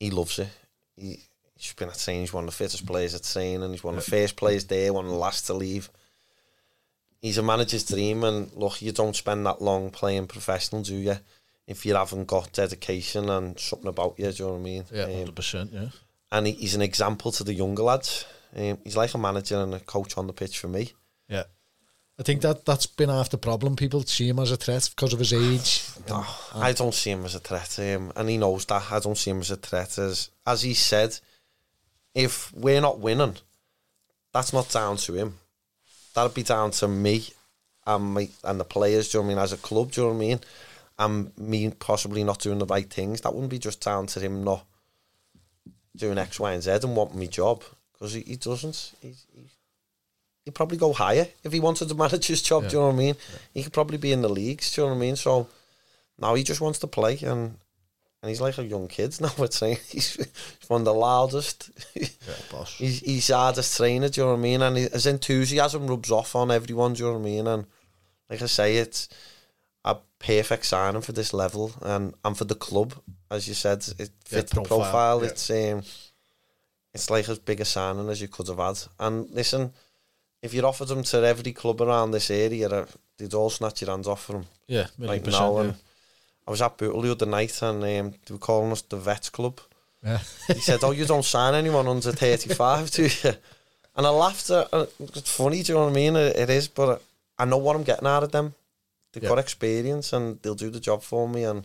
he loves it. He, he's been at. He's one of the fittest players at training. He's one of the first players there. One of the last to leave. He's a manager's dream, and look, you don't spend that long playing professional, do you? If you haven't got dedication and something about you, do you know what I mean? Yeah, Um, hundred percent. Yeah. and he, he's an example to the younger lads. Um, he's like a manager and a coach on the pitch for me. Yeah. I think that that's been half the problem. People see him as a threat because of his age. And- I don't see him as a threat, to him, and he knows that. I don't see him as a threat. As as he said, if we're not winning, that's not down to him. That'd be down to me and my and the players. Do you know I mean? As a club, do you know what I mean? And me possibly not doing the right things. That wouldn't be just down to him not doing X, Y, and Z and wanting my job because he, he doesn't. He, he, he'd probably go higher if he wanted to manage his job. Do you know what I mean? He could probably be in the leagues. Do you know what I mean? So now he just wants to play and and he's like a young kid now. We're saying he's, one of the loudest. yeah, boss. he's he's hardest trainer. Do you know what I mean? And his enthusiasm rubs off on everyone. Do you know what I mean? And like I say, it's a perfect signing for this level and and for the club. As you said, it Yeah, fits the profile, profile. yeah. It's um, it's like as big a signing as you could have had. And listen, if you'd offered them to every club around this area, uh, they'd all snatch your hands off for him Yeah, percent. now. yeah. And I was at Bootle the other night and um, they were calling us the Vets Club. Yeah. He said, "Oh, you don't sign anyone under thirty-five, do you?" And I laughed. At, uh, it's funny, do you know what I mean? It, it is, but I know what I'm getting out of them. They've Yeah. got experience and they'll do the job for me. And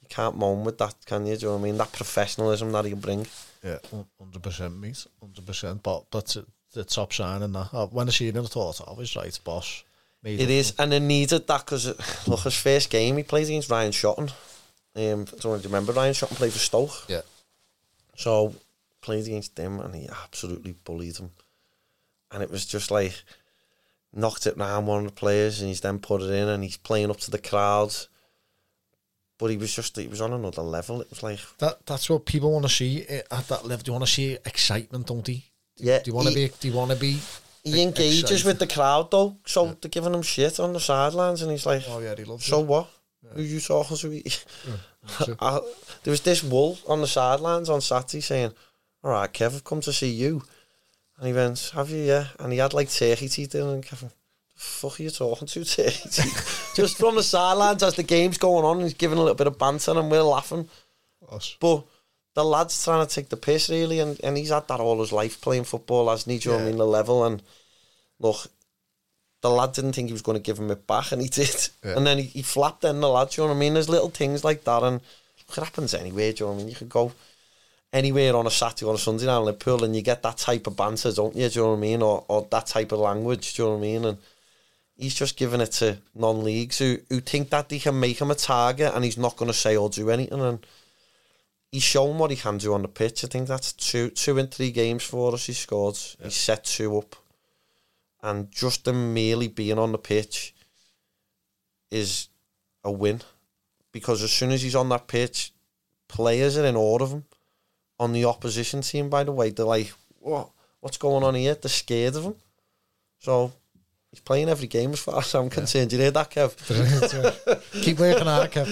you can't moan with that, can you? Do you know what I mean? That professionalism that he'll bring. Yeah, hundred percent, mate, hundred percent. But that's it, the top sign and that. Uh, When I seen it, I thought, "Oh, he's right, boss." Made It is, and they needed that because look, his first game he played against Ryan Shotton. Um, I don't know you remember Ryan Shotton played for Stoke. Yeah, So played against them and he absolutely bullied him. And it was just like knocked it round one of the players and he's then put it in and he's playing up to the crowds. But he was just he was on another level. It was like that that's what people want to see eh, at that level. They want to see excitement, don't they? Yeah, Do you want to be? Do you want to be? he engages excited? with the crowd though. So they're giving him shit on the sidelines and he's like Oh yeah, he loves it." So it. what? Who you talking to? it. I, there was this wool on the sidelines on Saturday saying, "All right, Kev, I've come to see you." And he went, "Have you? Yeah." And he had like turkey teeth in, and Kevin, fuck are you talking to? Just from the sidelines as the game's going on, he's giving a little bit of banter, and we're laughing. Us. But the lad's trying to take the piss really, and, and he's had that all his life playing football, as you know I mean, the level. And look, the lad didn't think he was going to give him it back, and he did. Yeah. And then he, he flapped in the lad, do you know what I mean? There's little things like that, and look, it happens anywhere, do you know what I mean? You could go anywhere on a Saturday or a Sunday night in Liverpool, and you get that type of banter, don't you? Do you know what I mean? Or, or that type of language, do you know what I mean? And he's just giving it to non-leagues who, who think that they can make him a target, and he's not going to say or do anything, and he's shown what he can do on the pitch. I think that's two two in three games for us he scored. He set two up. And just him merely being on the pitch, is a win because as soon as he's on that pitch, players are in awe of him. On the opposition team, by the way, they're like, "What? What's going on here?" They're scared of him. So he's playing every game as far as I'm concerned. You hear that, Kev? Keep working hard, Kev.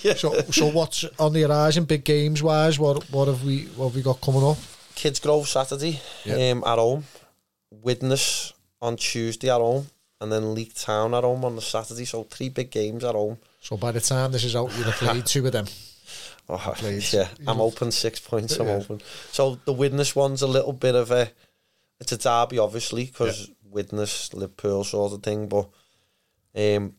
Yeah. So, so what's on the horizon, big games wise? What what have we what have we got coming up? Kidsgrove Saturday Yeah. um, at home, Widnes on Tuesday at home, and then Leek Town at home on the Saturday. So three big games at home. So by the time this is out, you'll have played two of them. Oh, yeah, I'm open six points. I'm Yeah. open. So the Widnes one's a little bit of a, it's a derby obviously because Widnes Liverpool sort of thing, but um,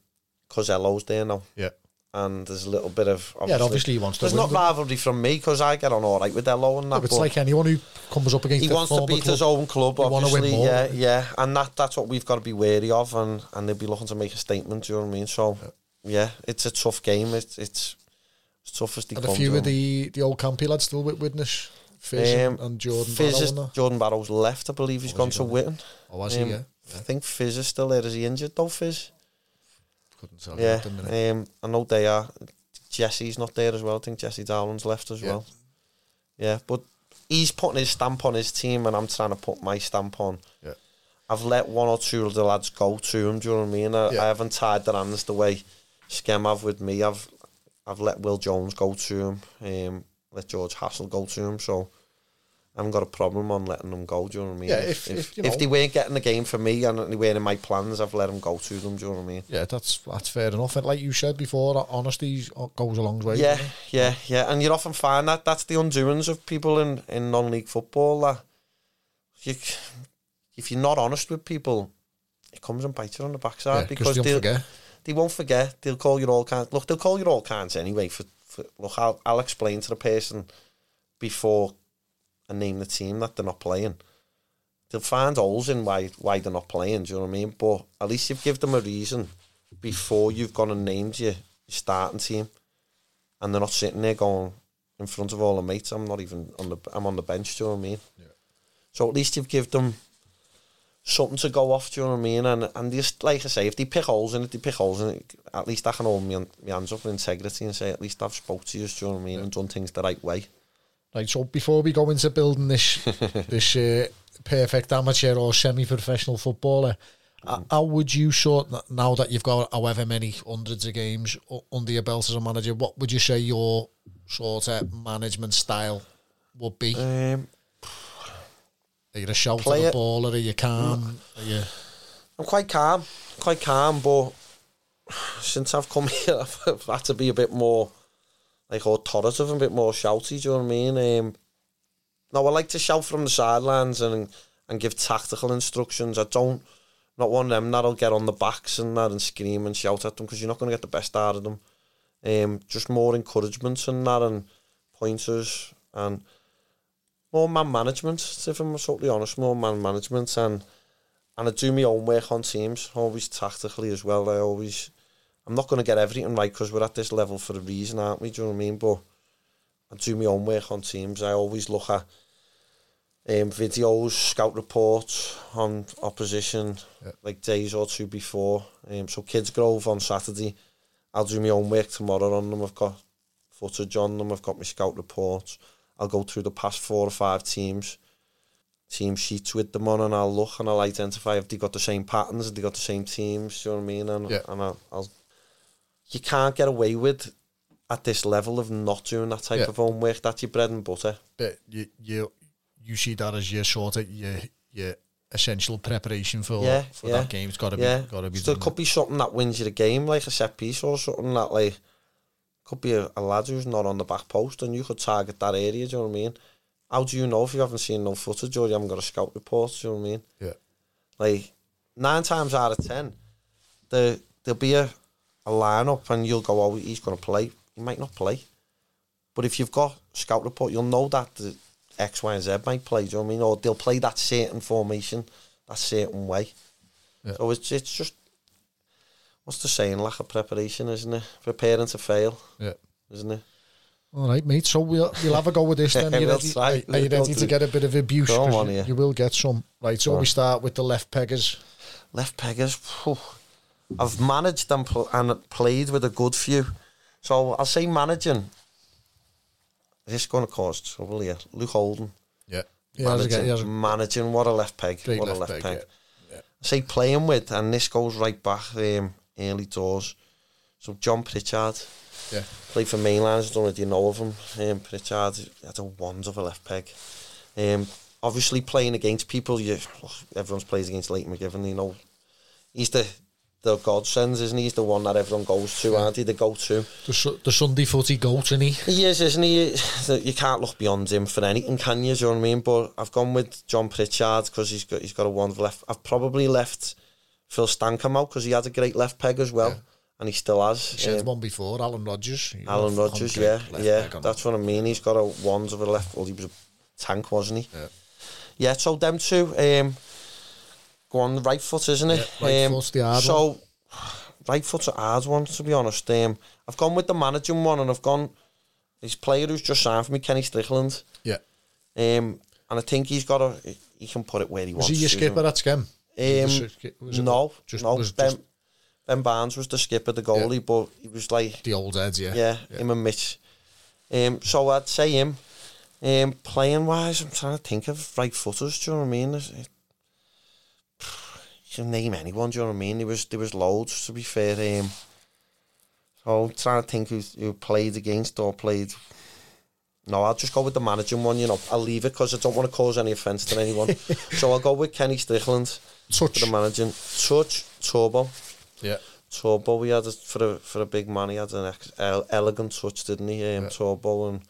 Cosello's there now, Yeah. and there's a little bit of Yeah, obviously he wants to There's win, not rivalry from me because I get on all right with Ello and that. It's but like anyone who comes up against he wants to beat his own club, obviously. Yeah, yeah, and that that's what we've got to be wary of, and and they'll be looking to make a statement. Do you know what I mean? So, yeah, it's a tough game. It's it's as tough as they And a come. few of know what I mean? the, the old campy lads still with Widnes, Fizz and- Um, and Jordan Fizz Barrow is, and. Jordan Barrow's left, I believe he's Oh, gone has to Witton. Oh, was he? Um, Yeah. I think Fizz is still there. Is he injured though, Fizz? Couldn't tell you Yeah. at the minute. Um, I know they are. Jesse's not there as well. I think Jesse Darwin's left as Yeah. well. Yeah, but he's putting his stamp on his team, and I'm trying to put my stamp on. Yeah. I've let one or two of the lads go to him. Do you know what I mean? I, Yeah. I haven't tied their hands the way Skem have with me. I've I've let Will Jones go to him. Um, let George Hassel go to him. So I haven't got a problem on letting them go. Do you know what I mean? Yeah, if- if, you know- they weren't getting the game for me and they weren't in my plans, I've let them go to them. Do you know what I mean? Yeah, that's that's fair enough. And like you said before, honesty goes a long way. Yeah, yeah, yeah. And you often find that that's the undoings of people in, in non-league football. That you, if you're not honest with people, it comes and bites you on the backside Yeah, because they'll they'll, forget. they won't forget. They'll call you all kinds. Look, they'll call you all kinds anyway. For look, I'll, I'll explain to the person before I name the team that they're not playing. They'll find holes in why why they're not playing. Do you know what I mean? But at least you've give them a reason before you've gone and named your, your starting team, and they're not sitting there going in front of all the mates. I'm not even on the I'm on the bench. Do you know what I mean? Yeah. So at least you've give them something to go off. Do you know what I mean? And and just like I say, if they pick holes in it, they pick holes in it. At least I can hold my, my hands up with integrity and say at least I've spoke to you. Do you know what I mean? And done things the right way. Right, so before we go into building this this uh, perfect amateur or semi-professional footballer, h- how would you sort now that you've got however many hundreds of games under your belt as a manager? What would you say your sort of management style would be? Um, Are you a shout at the ball, or are you calm? Are you I'm quite calm, quite calm, but since I've come here, I've had to be a bit more like authoritative, and a bit more shouty. Do you know what I mean? Um, no, I like to shout from the sidelines and and give tactical instructions. I don't not one of them that'll get on the backs and that and scream and shout at them because you're not going to get the best out of them. Um, just more encouragement and that and pointers and more man management. If I'm totally honest, more man management and and I do my own work on teams, always tactically as well. I always, I'm not going to get everything right because we're at this level for a reason, aren't we? Do you know what I mean? But I do my own work on teams. I always look at um, videos, scout reports on opposition, Yeah. like days or two before. Um, so Kidsgrove on Saturday, I'll do my own work tomorrow on them. I've got footage on them. I've got my scout reports. I'll go through the past four or five teams team sheets with them on and I'll look and I'll identify if they got the same patterns, if they got the same teams, do you know what I mean? And, Yeah. and I'll, I'll you can't get away with at this level of not doing that type Yeah. of homework. That's your bread and butter. but you you you see that as your sort of your your essential preparation for Yeah, for yeah, that game? It's got to be got to be So it could be something that wins you the game, like a set piece or something that like could be a, a lad who's not on the back post and you could target that area, do you know what I mean? How do you know if you haven't seen no footage or you haven't got a scout report, do you know what I mean? Yeah. Like nine times out of ten, there there'll be a, a lineup and you'll go, Oh, he's gonna play. He might not play. But if you've got scout report, you'll know that the X, Y, and Z might play, do you know what I mean? Or they'll play that certain formation, that certain way. Yeah. So it's it's just what's the saying, lack of preparation, isn't it? Preparing to fail, Yeah. isn't it? All right, mate. So we'll we'll have a go with this then. Are you We'll ready, try. are, are you ready to get a bit of abuse? Go 'Cause on, you, yeah. you will get some. Right, so we start with the left peggers. Left peggers. phew. I've managed and, pl- and played with a good few. So I'll say managing. This is going to cause trouble here. Luke Holden. Yeah. He has a, managing, he has a managing, what a left peg. what left, a left peg. peg. Yeah. say playing with, and this goes right back um, early doors. So John Pritchard Yeah. played for Mainlanders. Don't know if you know of him. Um, Pritchard had a a left peg. Um, obviously playing against people, you everyone's plays against Leighton McGivern. You know, he's the the godsends, isn't he? He's the one that everyone goes to, aren't he? The go-to. The, the Sunday footy goat, isn't he? He is, isn't he? You can't look beyond him for anything, can you? Do you know what I mean? But I've gone with John Pritchard because he's got he's got a wonderful left. I've probably left Phil Stankham out because he had a great left peg as well, Yeah. and he still has. He said Um, one before, Alan Rogers. Alan Rogers, yeah, yeah, that's what I mean. He's got a wand of a left. Well, he was a tank, wasn't he? Yeah. Yeah. So them two. Um, go on the right foot, isn't it? Yeah, right um, foot's the hard so, right foot's a hard one to be honest. Um, I've gone with the managing one, and I've gone. This player who's just signed for me, Kenny Strickland. Yeah. Um, and I think he's got a. He can put it where he Was wants. he your skipper at Skem? Um, Was it no, just- no. was ben, just- ben Barnes was the skipper, the goalie, but he was like, The old heads, yeah. yeah, him and Mitch. Um, so I'd say him. Um, playing wise, I'm trying to think of right footers. Do you know what I mean? Is it- You can name anyone. Do you know what I mean? There was there was loads. To be fair, um, so I'm trying to think who who played against or played. No, I'll just go with the managing one. You know, I'll leave it because I don't want to cause any offence to anyone. so I'll go with Kenny Strickland Touch. for the managing. Touch Turbo. Yeah. Turbo, we had a, for a for a big man. He had an ex, el, elegant touch, didn't he? Um, Yeah. Turbo and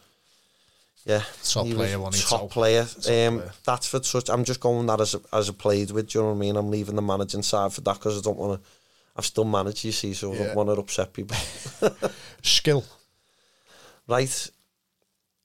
yeah, Top he player, was top Top- player. top um, player. that's for touch. I'm just going that as a, as a played with. Do you know what I mean? I'm leaving the managing side for that because I don't want to. I've still managed, you see, so I don't want to upset people. Skill. right,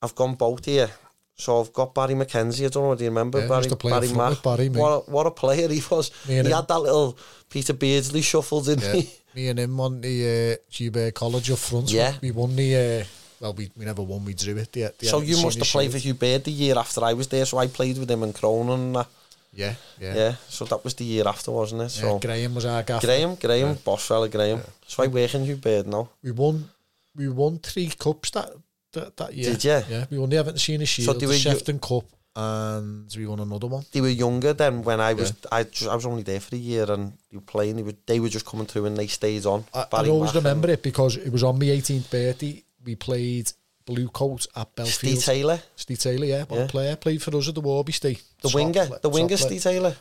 I've gone both here. So I've got Barry McKenzie. I don't know. Do you remember Yeah, Barry? used to play up Barry Mack? Barry, mate. what a, what a player he was. He him. had that little Peter Beardsley shuffle, didn't Yeah. he? Me and him on the uh, Gilbert College up front. Yeah. We won the. Uh, well, we, we never won. We drew it. The, the So you must have played for senior Hugh Baird the year after I was there, so I played with him in Cronin and that. Yeah, yeah. Yeah, so that was the year after, wasn't it? Yeah, So Graham was our gaffer. Graham, Graham, boss fella Graham. So I work in Baird now. We won. We won three cups that that, that year. Did ya? Yeah, we won the Everton Senior Shield, they the were you- Shefton Cup, and we won another one. They were younger then when I was I just, I was only there for a year and they were playing. They were they were just coming through and they stayed on. I, I always remember it because it was on my 18th birthday. We played Blue Coat at and Steve Taylor, Steve Taylor, yeah, what Yeah. player. Played for us at the Warby Steve. the Top winger, pla- the top winger. Steve Taylor.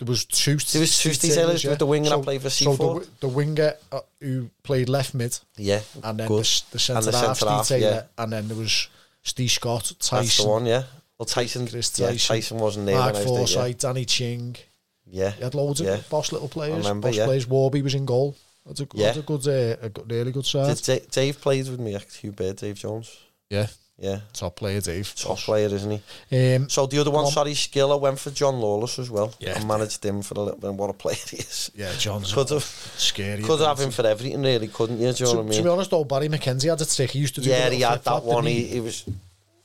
There was two. There was two Steve Taylors with the winger that played for So the, the winger uh, who played left mid, Yeah, and then good. the, the centre the half, half, Taylor, yeah. and then there was Steve Scott, Tyson. That's the one. Yeah. Well, Tyson, Chris yeah, Tyson, Tyson wasn't there Mark when I was there. Forsyth, Danny Ching. Yeah, He had loads of Yeah. boss little players. remember, boss yeah. players. Warby was in goal. That's a, Yeah. that's a good, uh, a good, really good side. Did Da- Dave played with me Hugh Baird, Dave Jones. Yeah, Yeah, top player, Dave. top player, isn't he? Um, So the other one, on. sorry, Skiller went for John Lawless as well. Yeah. I managed him for a little bit. and What a player he is. yeah, John's Could have, scary. could have him for everything, really, couldn't you? Do you know To, what I to be honest, though, Barry McKenzie had it sick. He used to do. yeah, he had that one. He, he was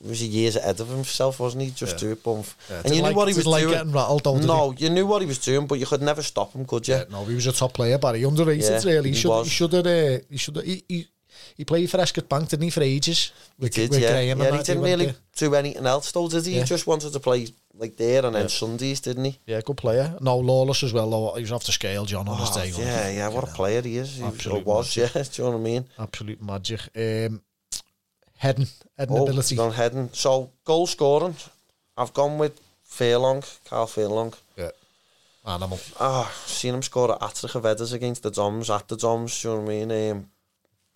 he years ahead of himself, wasn't he? Just Yeah. do it, bump. Yeah, and you knew like- what he was like doing. getting rattled, though, no, you knew what he was doing, but you could never stop him, could you? Yeah, no, he was a top player, Barry. Underrated, Yeah, really. He he should, was. he should have. Uh, he should have. He, he, he played for Escott Bank, didn't he, for ages? With, Did with yeah? Graham yeah, he didn't went really do anything else, though, did he? Yeah. He just wanted to play like there and then Yeah. Sundays, didn't he? Yeah, good player. No, Lawless as well. He was off the scale, John, on his Oh, day. yeah, he? yeah, what a player he is. He was, Absolute yeah. Do you know what I mean? Absolute magic. Um, heading, heading Oh, ability. gone heading. So goal scoring, I've gone with Fairlong, Carl Fairlong. Yeah, animal. Ah, seen him score at Attrich of headers against the Doms, at the Doms, do you know what I mean? Um,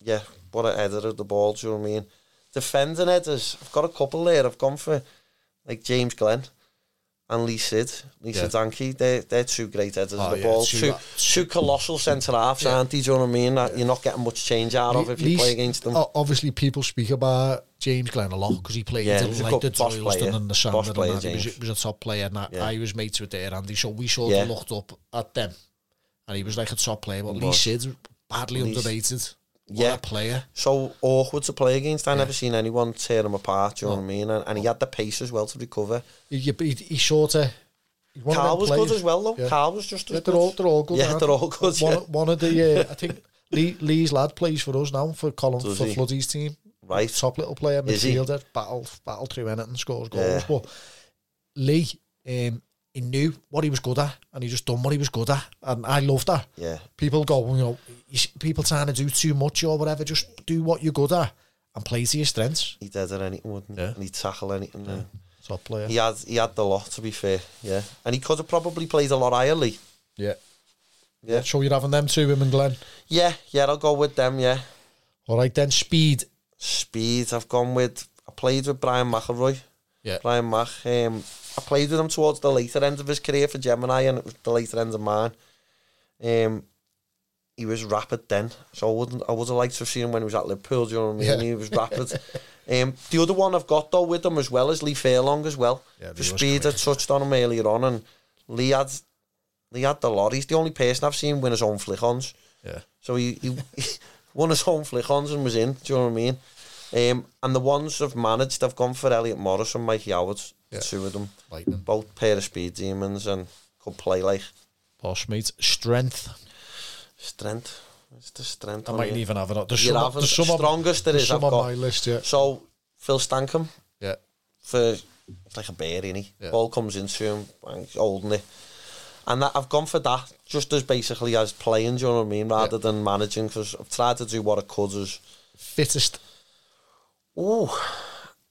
yeah, what a header of the ball, do you know what I mean? Defending headers, I've got a couple there. I've gone for like James Glenn and Lee Sid, Lee Yeah. Sidanki. They're, they're two great headers Oh, of the yeah, ball. two- Two, two colossal centre halves, Yeah. aren't they? Do you know what I mean? That You're not getting much change out of if you play against them. Obviously, people speak about James Glenn a lot because he played Yeah, in he was a like the player. and the and player, that. He was, he was a top player, and that Yeah. I was mates with there, Andy. So we sort Yeah. of looked up at them, and he was like a top player. But Lee. Sid, badly Lee's- underrated. Yeah. player. so awkward to play against. I Yeah. never seen anyone tear him apart. Do you know what I mean? And, and he had the pace as well to recover. He, he, he sort of one Carl was players- good as well, though. Yeah. Carl was just as Yeah, they're all they're all good. Yeah, aren't they're all good, One, yeah. one of the uh, I think Lee, Lee's lad plays for us now for Colin Does for he? Floodie's team. Right. top little player, midfielder, battle battle through anything, scores goals. Yeah. But Lee, um, he knew what he was good at, and he just done what he was good at, and I loved that. Yeah. People go, you know, people trying to do too much or whatever. Just do what you're good at and play to your strengths. He did at anything, wouldn't he? Yeah. And he'd tackle anything. and Top player. He had he had the lot, to be fair. Yeah. And he could have probably played a lot higher. Yeah. Yeah. So you're having them two, him and Glenn. Yeah, yeah, I'll go with them, yeah. All right then, speed. Speed, I've gone with... I played with Brian McElroy. Yeah. Brian Mac. Um, I played with him towards the later end of his career for Gemini, and it was the later end of mine. Um, he was rapid then, so I wouldn't. I would have liked to have seen him when he was at Liverpool. Do you know what I mean? Yeah. He was rapid. um, the other one I've got though with him as well is Lee Fairlong as well. Yeah, for speed, I touched on him earlier on, and Lee had Lee had the lot. He's the only person I've seen win his own flick-ons. Yeah. So he, he, he won his home flick-ons and was in. Do you know what I mean? Um, and the ones I've managed, I've gone for Elliot Morris and Mikey Howard. Yeah. Two of them. Lightning. Both pair of speed demons and could play like Posh mate. Strength. Strength. It's the strength. I mightn't even have it. There's You're some, having there's some strongest there there's some I've on got. my list, yeah. So Phil Stankham Yeah. for it's like a bear, innit? Yeah. Ball comes into him, bang, holding it. And that, I've gone for that just as basically as playing, do you know what I mean, rather than managing, because I've tried to do what I could as Fittest. Oh,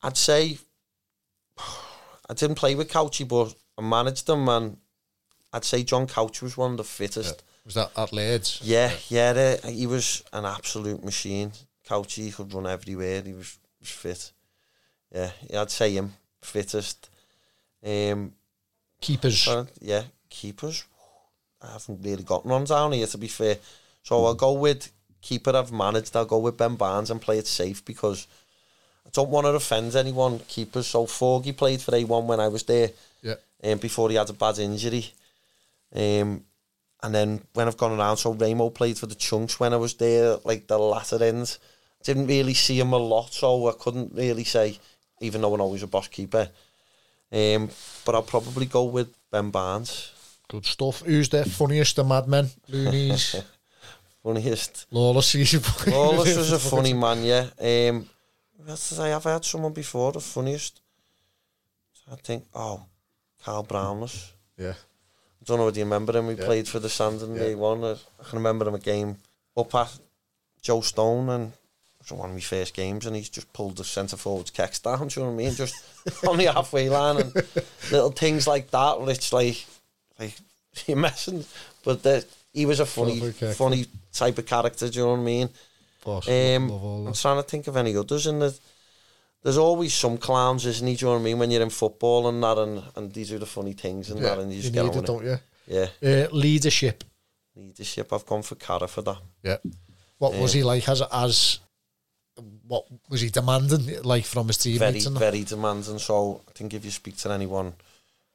I'd say I didn't play with Couchy, but I managed them, and I'd say John Couch was one of the fittest. Was that at Leeds? Yeah, yeah, uh, he was an absolute machine. Couchy he could run everywhere. He was, was fit. Yeah, I'd say him fittest. Um, Keepers. uh, yeah, keepers. I haven't really got one down here to be fair. So I'll go with keeper I've managed. I'll go with Ben Barnes and play it safe because I don't want to offend anyone. Keepers. So Forgy played for A1 when I was there, yeah. um, before he had a bad injury. Um, and then when I've gone around, so Ramo played for the Chunks when I was there, like the latter end. Didn't really see him a lot, so I couldn't really say, even though I know always a boss keeper. Um, but I'll probably go with Ben Barnes. Good stuff. Who's the funniest of madmen? Loonies. Funniest. Lawless. Lawless was a funny man, yeah. Um, I have? Had someone before, the funniest. I think, oh, Carl Brownless. Yeah. I don't know whether you remember him. He Yeah. played for the Sandon Yeah. Day One. I can remember him a game up at Joe Stone and it was one of my first games and he's just pulled the centre forward's kecks down, do you know what I mean? Just on the halfway line and little things like that it's like, like you're messing. But the, he was a funny, funny type of character, do you know what I mean? Boss. Um, I'm trying to think of any others in the. There's always some clowns, isn't he? Do you know what I mean? When you're in football and that, and, and these are the funny things and Yeah, that, and you you just need get it, on with don't you? Yeah, Uh, leadership. leadership. I've gone for Carra for that. Yeah. What was he like as as what was he demanding like from his team? Very, very demanding. So I think if you speak to anyone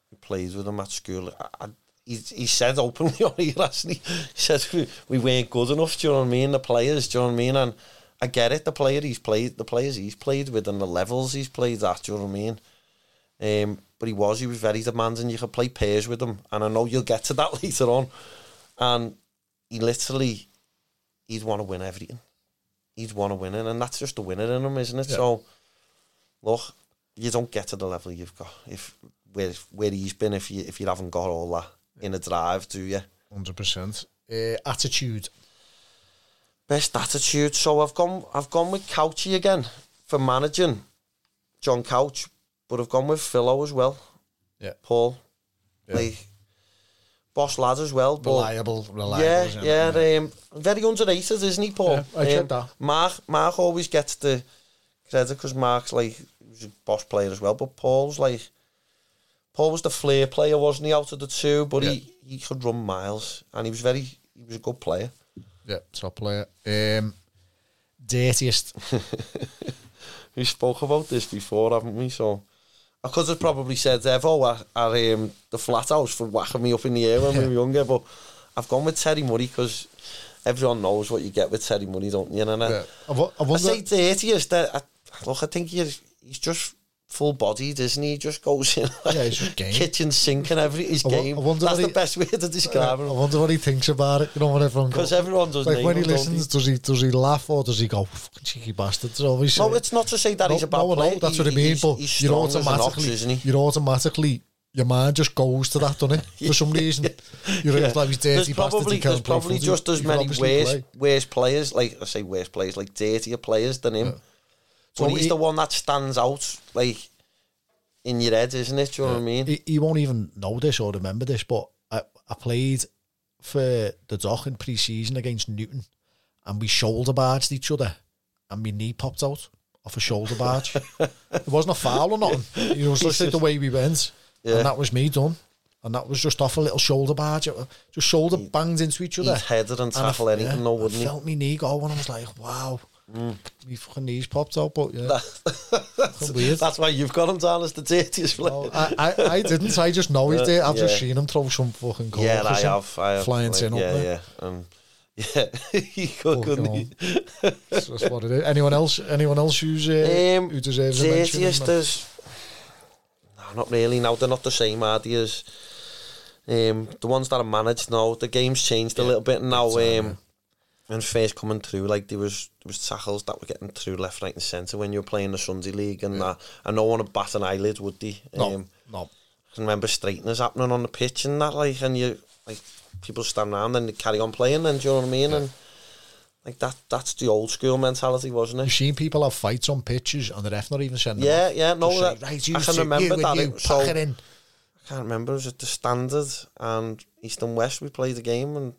who plays with him at school, I, I, he, he said openly on here, hasn't he? He said we, we weren't good enough. Do you know what I mean? The players, do you know what I mean? And I get it. The player he's played, the players he's played with, and the levels he's played at. Do you know what I mean? Um, but he was, he was very demanding. You could play pairs with him, and I know you'll get to that later on. And he literally, he'd want to win everything. He'd want to win it, and that's just the winner in him, isn't it? Yeah. So, look, you don't get to the level you've got if where where he's been if you if you haven't got all that in a drive, do you? Hundred percent. Uh, attitude. Best attitude. So I've gone I've gone with Couchy again for managing John Couch, but I've gone with Philo as well. Yeah. Paul. Yeah. Like boss lad as well. But Reliable, reliable. yeah, isn't yeah, um, very underrated, isn't he, Paul? Yeah, I get Um, that. Mark, Mark always gets the credit because Mark's like he was a boss player as well, but Paul's like Paul was the flair player, wasn't he, out of the two? But he, he could run miles, and he was very he was a good player. Yeah, top player. Um, dirtiest. We spoke about this before, haven't we? So I could have probably said Evo at, at um, the flat house for whacking me up in the air when we were younger, but I've gone with Terry Murray because everyone knows what you get with Terry Murray, don't you? And I, Yeah. I, wo- I say dirtiest. I, look, I think he's he's just full bodied, isn't he? Just goes in like Yeah, he's just game. kitchen sink and every his I game. I wonder That's what the he- best way to describe I him. wonder what he thinks about it. You know, when everyone Because everyone does like when he listens, does he does he laugh or does he go fucking cheeky bastards? Always No, it's not to say that he's a bad no, player. No, that's what I mean. he's- but he's you're strong as an ox, automatically, isn't he? you're automatically, your mind just goes to that, doesn't it? For some reason, you're Yeah. like he's There's dirty probably, bastards. He there's probably just as many worse, play. worse players, like I say worse players, like dirtier players than him. So But he's he- the one that stands out, like in your head, isn't it? Do you know what I mean? He, he won't even know this or remember this, but I, I played for the Dock in pre-season against Newton, and we shoulder barged each other, and my knee popped out off a shoulder barge. it wasn't a foul or nothing. It was just like the way we went, Yeah. and that was me done. And that was just off a little shoulder barge. Just shoulder banged into each other. He'd headed and I- tackle anything, yeah, no, wouldn't he? felt my knee go, and I was like, wow. My fucking knees popped out, but yeah. that's, weird. that's why you've got him down as the dirtiest player. No, I, I, I didn't. I just know he's Uh, there. I've just yeah. seen him throw some fucking goals. Yeah, I have, I have Flying like, up Yeah, there. yeah. Um, yeah, he could, couldn't he? That's, that's what it is. Anyone else? Anyone else who's uh, Um, who deserves a mention? is no, not really. Now they're not the same ideas. Um, the ones that are managed now, the game's changed a little bit now. Um, when first coming through, like there was there was tackles that were getting through left, right, and centre when you were playing the Sunday League, and that, and no one would bat an eyelid, would they? No, Um, no. I can remember straighteners happening on the pitch and that, like, and you like people stand around and they carry on playing, then do you know what I mean? And like that, that's the old school mentality, wasn't it? You've it? seen people have fights on pitches and the ref not even sending Yeah, them yeah, off. no, Just that, say, right, you I can remember you that. You, It, so it in. I can't remember. Was it the Standard and East and West? We played the game and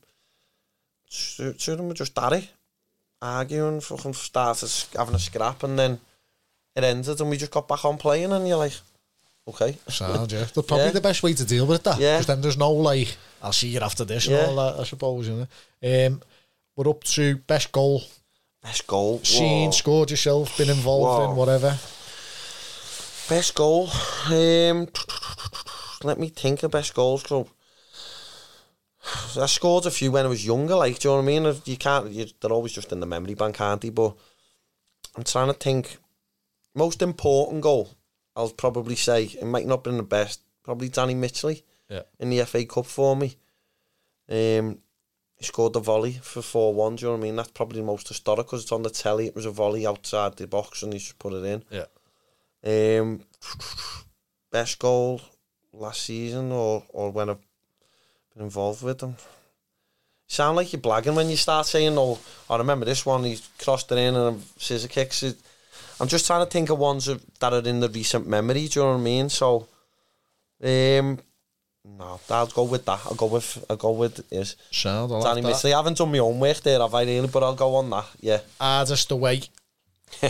two two of them were just daddy arguing, fucking started having a scrap, and then it ended, and we just got back on playing, and you're like, okay, Sound, yeah. That's probably Yeah. the best way to deal with that. Yeah. Because then there's no like, I'll see you after this Yeah. and all that, I suppose. You know? um, we're up to best goal. best goal, Seen, Whoa. scored yourself, been involved Whoa. in whatever. Best goal. Um, let me think of best goals. So I scored a few when I was younger. Like, do you know what I mean? You can't. You, they're always just in the memory bank, aren't they? But I'm trying to think. Most important goal, I'll probably say it might not have been the best. Probably Danny Mitchley Yeah. in the FA Cup for me. Um, he scored the volley for four one. Do you know what I mean? That's probably the most historic because it's on the telly. It was a volley outside the box and he just put it in. Yeah. Um, best goal last season or, or when I've been involved with them. Sound like you're blagging when you start saying, "Oh, I remember this one. He crossed it in and scissor kicks it." I'm just trying to think of ones that are in the recent memory. Do you know what I mean? So, um, no, I'll go with that. I'll go with I'll go with yes. Sound, I Danny like that. Mitchell. I haven't done my own work there, have I really? But I'll go on that. Yeah, Hardest away.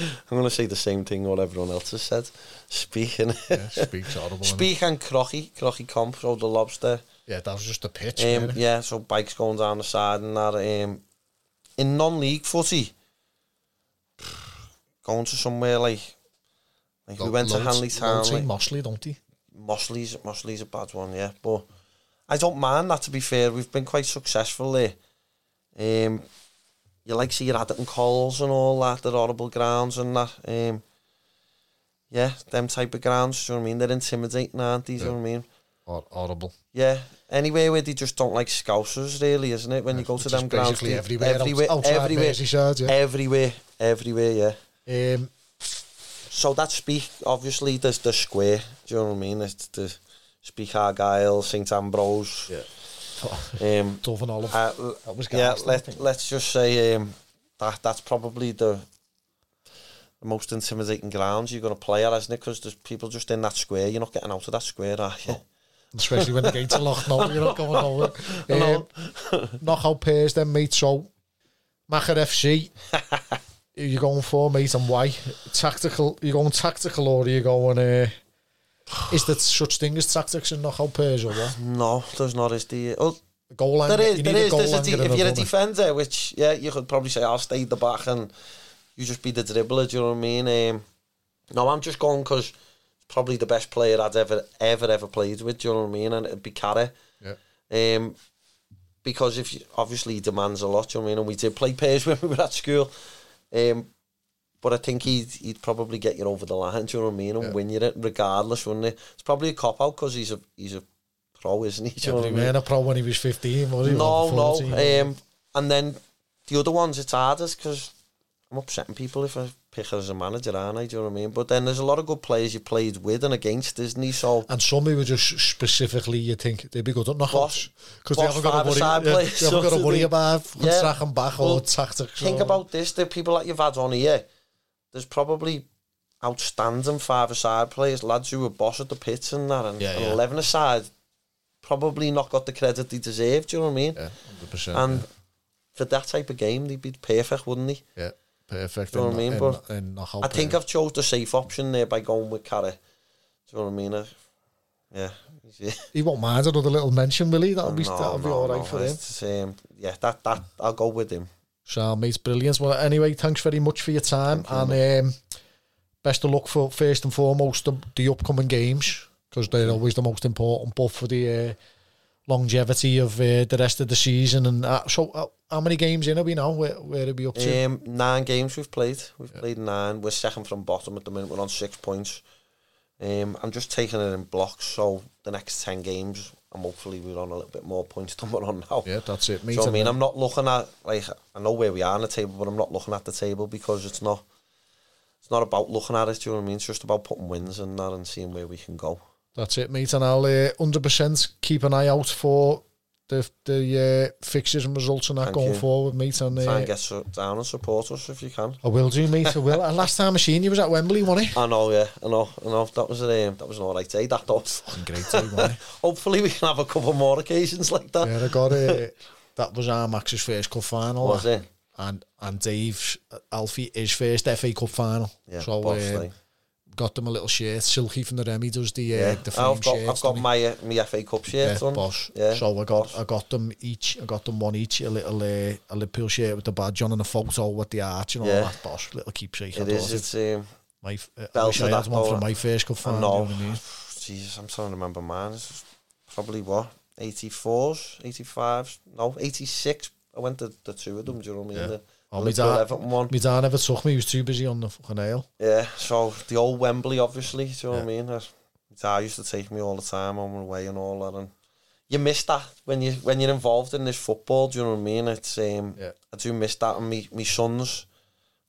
I'm going to say the same thing what everyone else has said. Speaking. Yeah, speaks audible. Speke and crocky, crocky comp, so the lobster. Yeah, that was just a pitch. Um, yeah, so bikes going down the side and that. Um, in non-league footy, going to somewhere like, like we went to Hanley Town. loads Like, Mossley, don't he? Mossley's, Mossley's a bad one, yeah. But I don't mind that, to be fair. We've been quite successful there. Um, you like see your Adderton Coles and all that, the horrible grounds and that. Um, yeah, them type of grounds, do you know what I mean? They're intimidating, aren't they, do you know what I mean? Or horrible. Yeah, anywhere where they just don't like scousers, really, isn't it? When yeah, you go to them grounds, they, everywhere, everywhere, out, everywhere, Merseyside, yeah. everywhere, everywhere, yeah. Um, so that speak, obviously, there's the square, do you know what I mean? It's the Speak Argyle, St Ambrose, yeah. Um, Tough and Olive. uh, yeah, let, let's just say um, that that's probably the most intimidating grounds you're going to play at, isn't it? Because there's people just in that square. You're not getting out of that square, are you? Especially when the gates are locked now, you're not going over. Um, knockout pairs then, mate. So, Macher FC, who you going for, mate, and why? Tactical, you're going tactical or are you going, uh, is there such thing as tactics in knockout pairs or what? No, there's not. Is the The goal line, There is, you there a goal There's a line de- getting if you're a defender, which yeah, you could probably say I'll stay the back and you just be the dribbler. Do you know what I mean? Um, no, I'm just going because it's probably the best player I'd ever, ever, ever played with. Do you know what I mean? And it'd be Carra. Yeah. Um, because if you, obviously he demands a lot. Do you know what I mean? And we did play pairs when we were at school. Um, but I think he'd, he'd probably get you over the line, do you know what I mean, and yeah. win you it regardless, wouldn't it? It's probably a cop-out because he's a, he's a pro, isn't he? Do you yeah, know he mean? a pro when he was 15, was he? No, 14, no. Um, and then the other ones, it's hardest because I'm upsetting people if I pick her as a manager, aren't I? Do you know what I mean? But then there's a lot of good players you played with and against, isn't he? So and some who were just specifically you think they'd be good at knockouts because they haven't got to worry. Yeah, they haven't got to worry about yeah. tracking back or tactics. Think or... about this: the people that you've had on here, there's probably outstanding five-a-side players, lads who were boss at the pits and that, and, yeah, yeah. eleven-a-side probably not got the credit they deserved. Do you know what I mean? Yeah, 100%, and yeah. for that type of game, they'd be perfect, wouldn't they? Yeah perfect. Do you know what I mean? But in I think I've chose the safe option there by going with Carra. Do you know what I mean? I, yeah. he won't mind another little mention, will he? That'll be no, that'll no, be all right no, for him. Um, yeah, that that I'll go with him. So, mate, brilliant. Well, anyway, thanks very much for your time, and um, best of luck for first and foremost the, the upcoming games because they're always the most important, both for the uh, longevity of uh, the rest of the season. And uh, so, uh, how many games in are we now? Where, where are we up to? Um, nine games we've played. We've yeah. played nine. We're second from bottom at the minute. We're on six points. Um, I'm just taking it in blocks. So the next ten games, I'm hopefully we're on a little bit more points than we're on now. Yeah, that's it. Me so I mean, I'm not looking at like I know where we are on the table, but I'm not looking at the table because it's not. It's not about looking at it. Do you know what I mean? It's just about putting wins in that and seeing where we can go. That's it, mate. And I'll uh, 100% keep an eye out for the the uh, fixtures and results and that Thank going you. forward, mate. And uh, try and get so, down and support us if you can. I will do, mate. I will. and last time I seen you was at Wembley, wasn't it? I know, yeah. I know. I know. That was a um, that was an alright day. That does. Great day, wasn't? Hopefully, we can have a couple more occasions like that. Yeah, I got it. that was our Max's first cup final. Was it? And and Dave's Alfie his first FA Cup final. Yeah, so. Boss, got them a little shirt. Silky from the Remy does the uh, yeah. the frame I've got, I've got my uh, my FA Cup shirt yeah, on. Boss. Yeah, so I got boss. I got them each. I got them one each. A little uh, a Liverpool shirt with the badge on and a photo with the arch and all yeah. that. Boss, little keepsake. It is. It's um, my. Uh, I wish I had one from my first cup final. No, you know I mean? Jesus, I'm trying to remember mine. It's probably what 84s, 85s, no 86. I went to the two of them. Do you know what I mean? Yeah. The, Oh, my dad, one. my dad never took me. He was too busy on the fucking nail. Yeah, so the old Wembley, obviously. Do you know yeah. what I mean? My dad used to take me all the time on my way and all that, and you miss that when you when you're involved in this football. Do you know what I mean? It's um, yeah. I do miss that, and me me sons.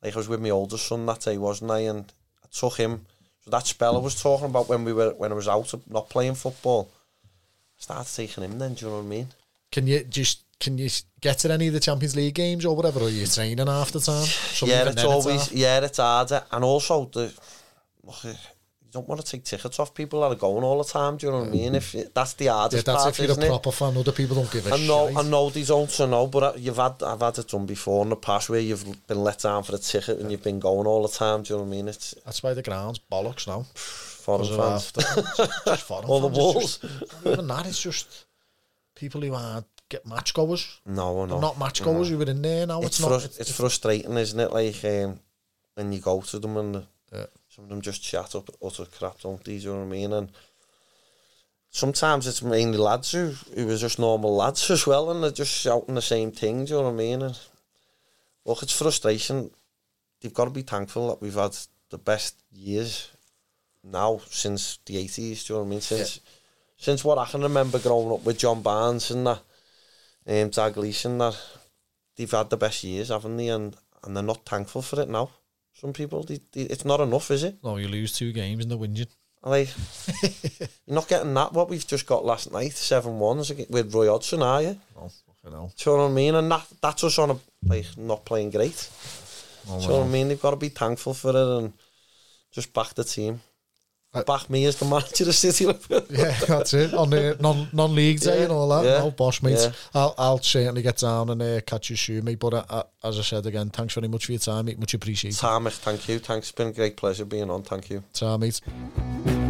Like I was with my oldest son that day, wasn't I? And I took him. So that spell I was talking about when we were when I was out of not playing football. I started taking him then. Do you know what I mean? Can you just can you get to any of the Champions League games or whatever? Or are you training after time? Some yeah, it's always yeah, it's harder, and also the you don't want to take tickets off people that are going all the time. Do you know what I mean? If that's the hardest yeah, that's part, if you're a proper fan. Other people don't give a I know, shit. I know they don't. I know, but you've had I've had it done before in the past where you've been let down for a ticket and you've been going all the time. Do you know what I mean? It's that's why the ground's bollocks now. Foreign fans, just foreign all fans. the walls. Just, even that, it's just people who are get match goers. No, no. not match goers no. who were in there now. It's, it's, not, it's, it's, frustrating, isn't it? Like um, when you go to them and yeah. some of them just chat up utter crap, don't they? you know what I mean? And sometimes it's mainly lads who, who are just normal lads as well and they're just shouting the same thing, do you know what I mean? And look, it's frustration. You've got to be thankful that we've had the best years now since the 80s, do you know what I mean? Since, yeah. since what I can remember growing up with John Barnes and that, um, and that they've had the best years, haven't they? And and they're not thankful for it now. Some people, they, they, it's not enough, is it? No, you lose two games and they're whinging. Like, you're not getting that. What we've just got last night, seven ones with Roy Hodgson, are you? Oh, fucking hell. Do you know what I mean? And that that's us on a like not playing great. Oh, Do you know what I mean? They've got to be thankful for it and just back the team. Back me as the manager of the City yeah, that's it. On the non non league day yeah, and all that. Yeah, no, boss, mate. Yeah. I'll I'll certainly get down and uh, catch you soon, mate. But uh, as I said again, thanks very much for your time, mate. Much appreciated. Tam, thank you. Thanks. It's been a great pleasure being on. Thank you. Mate.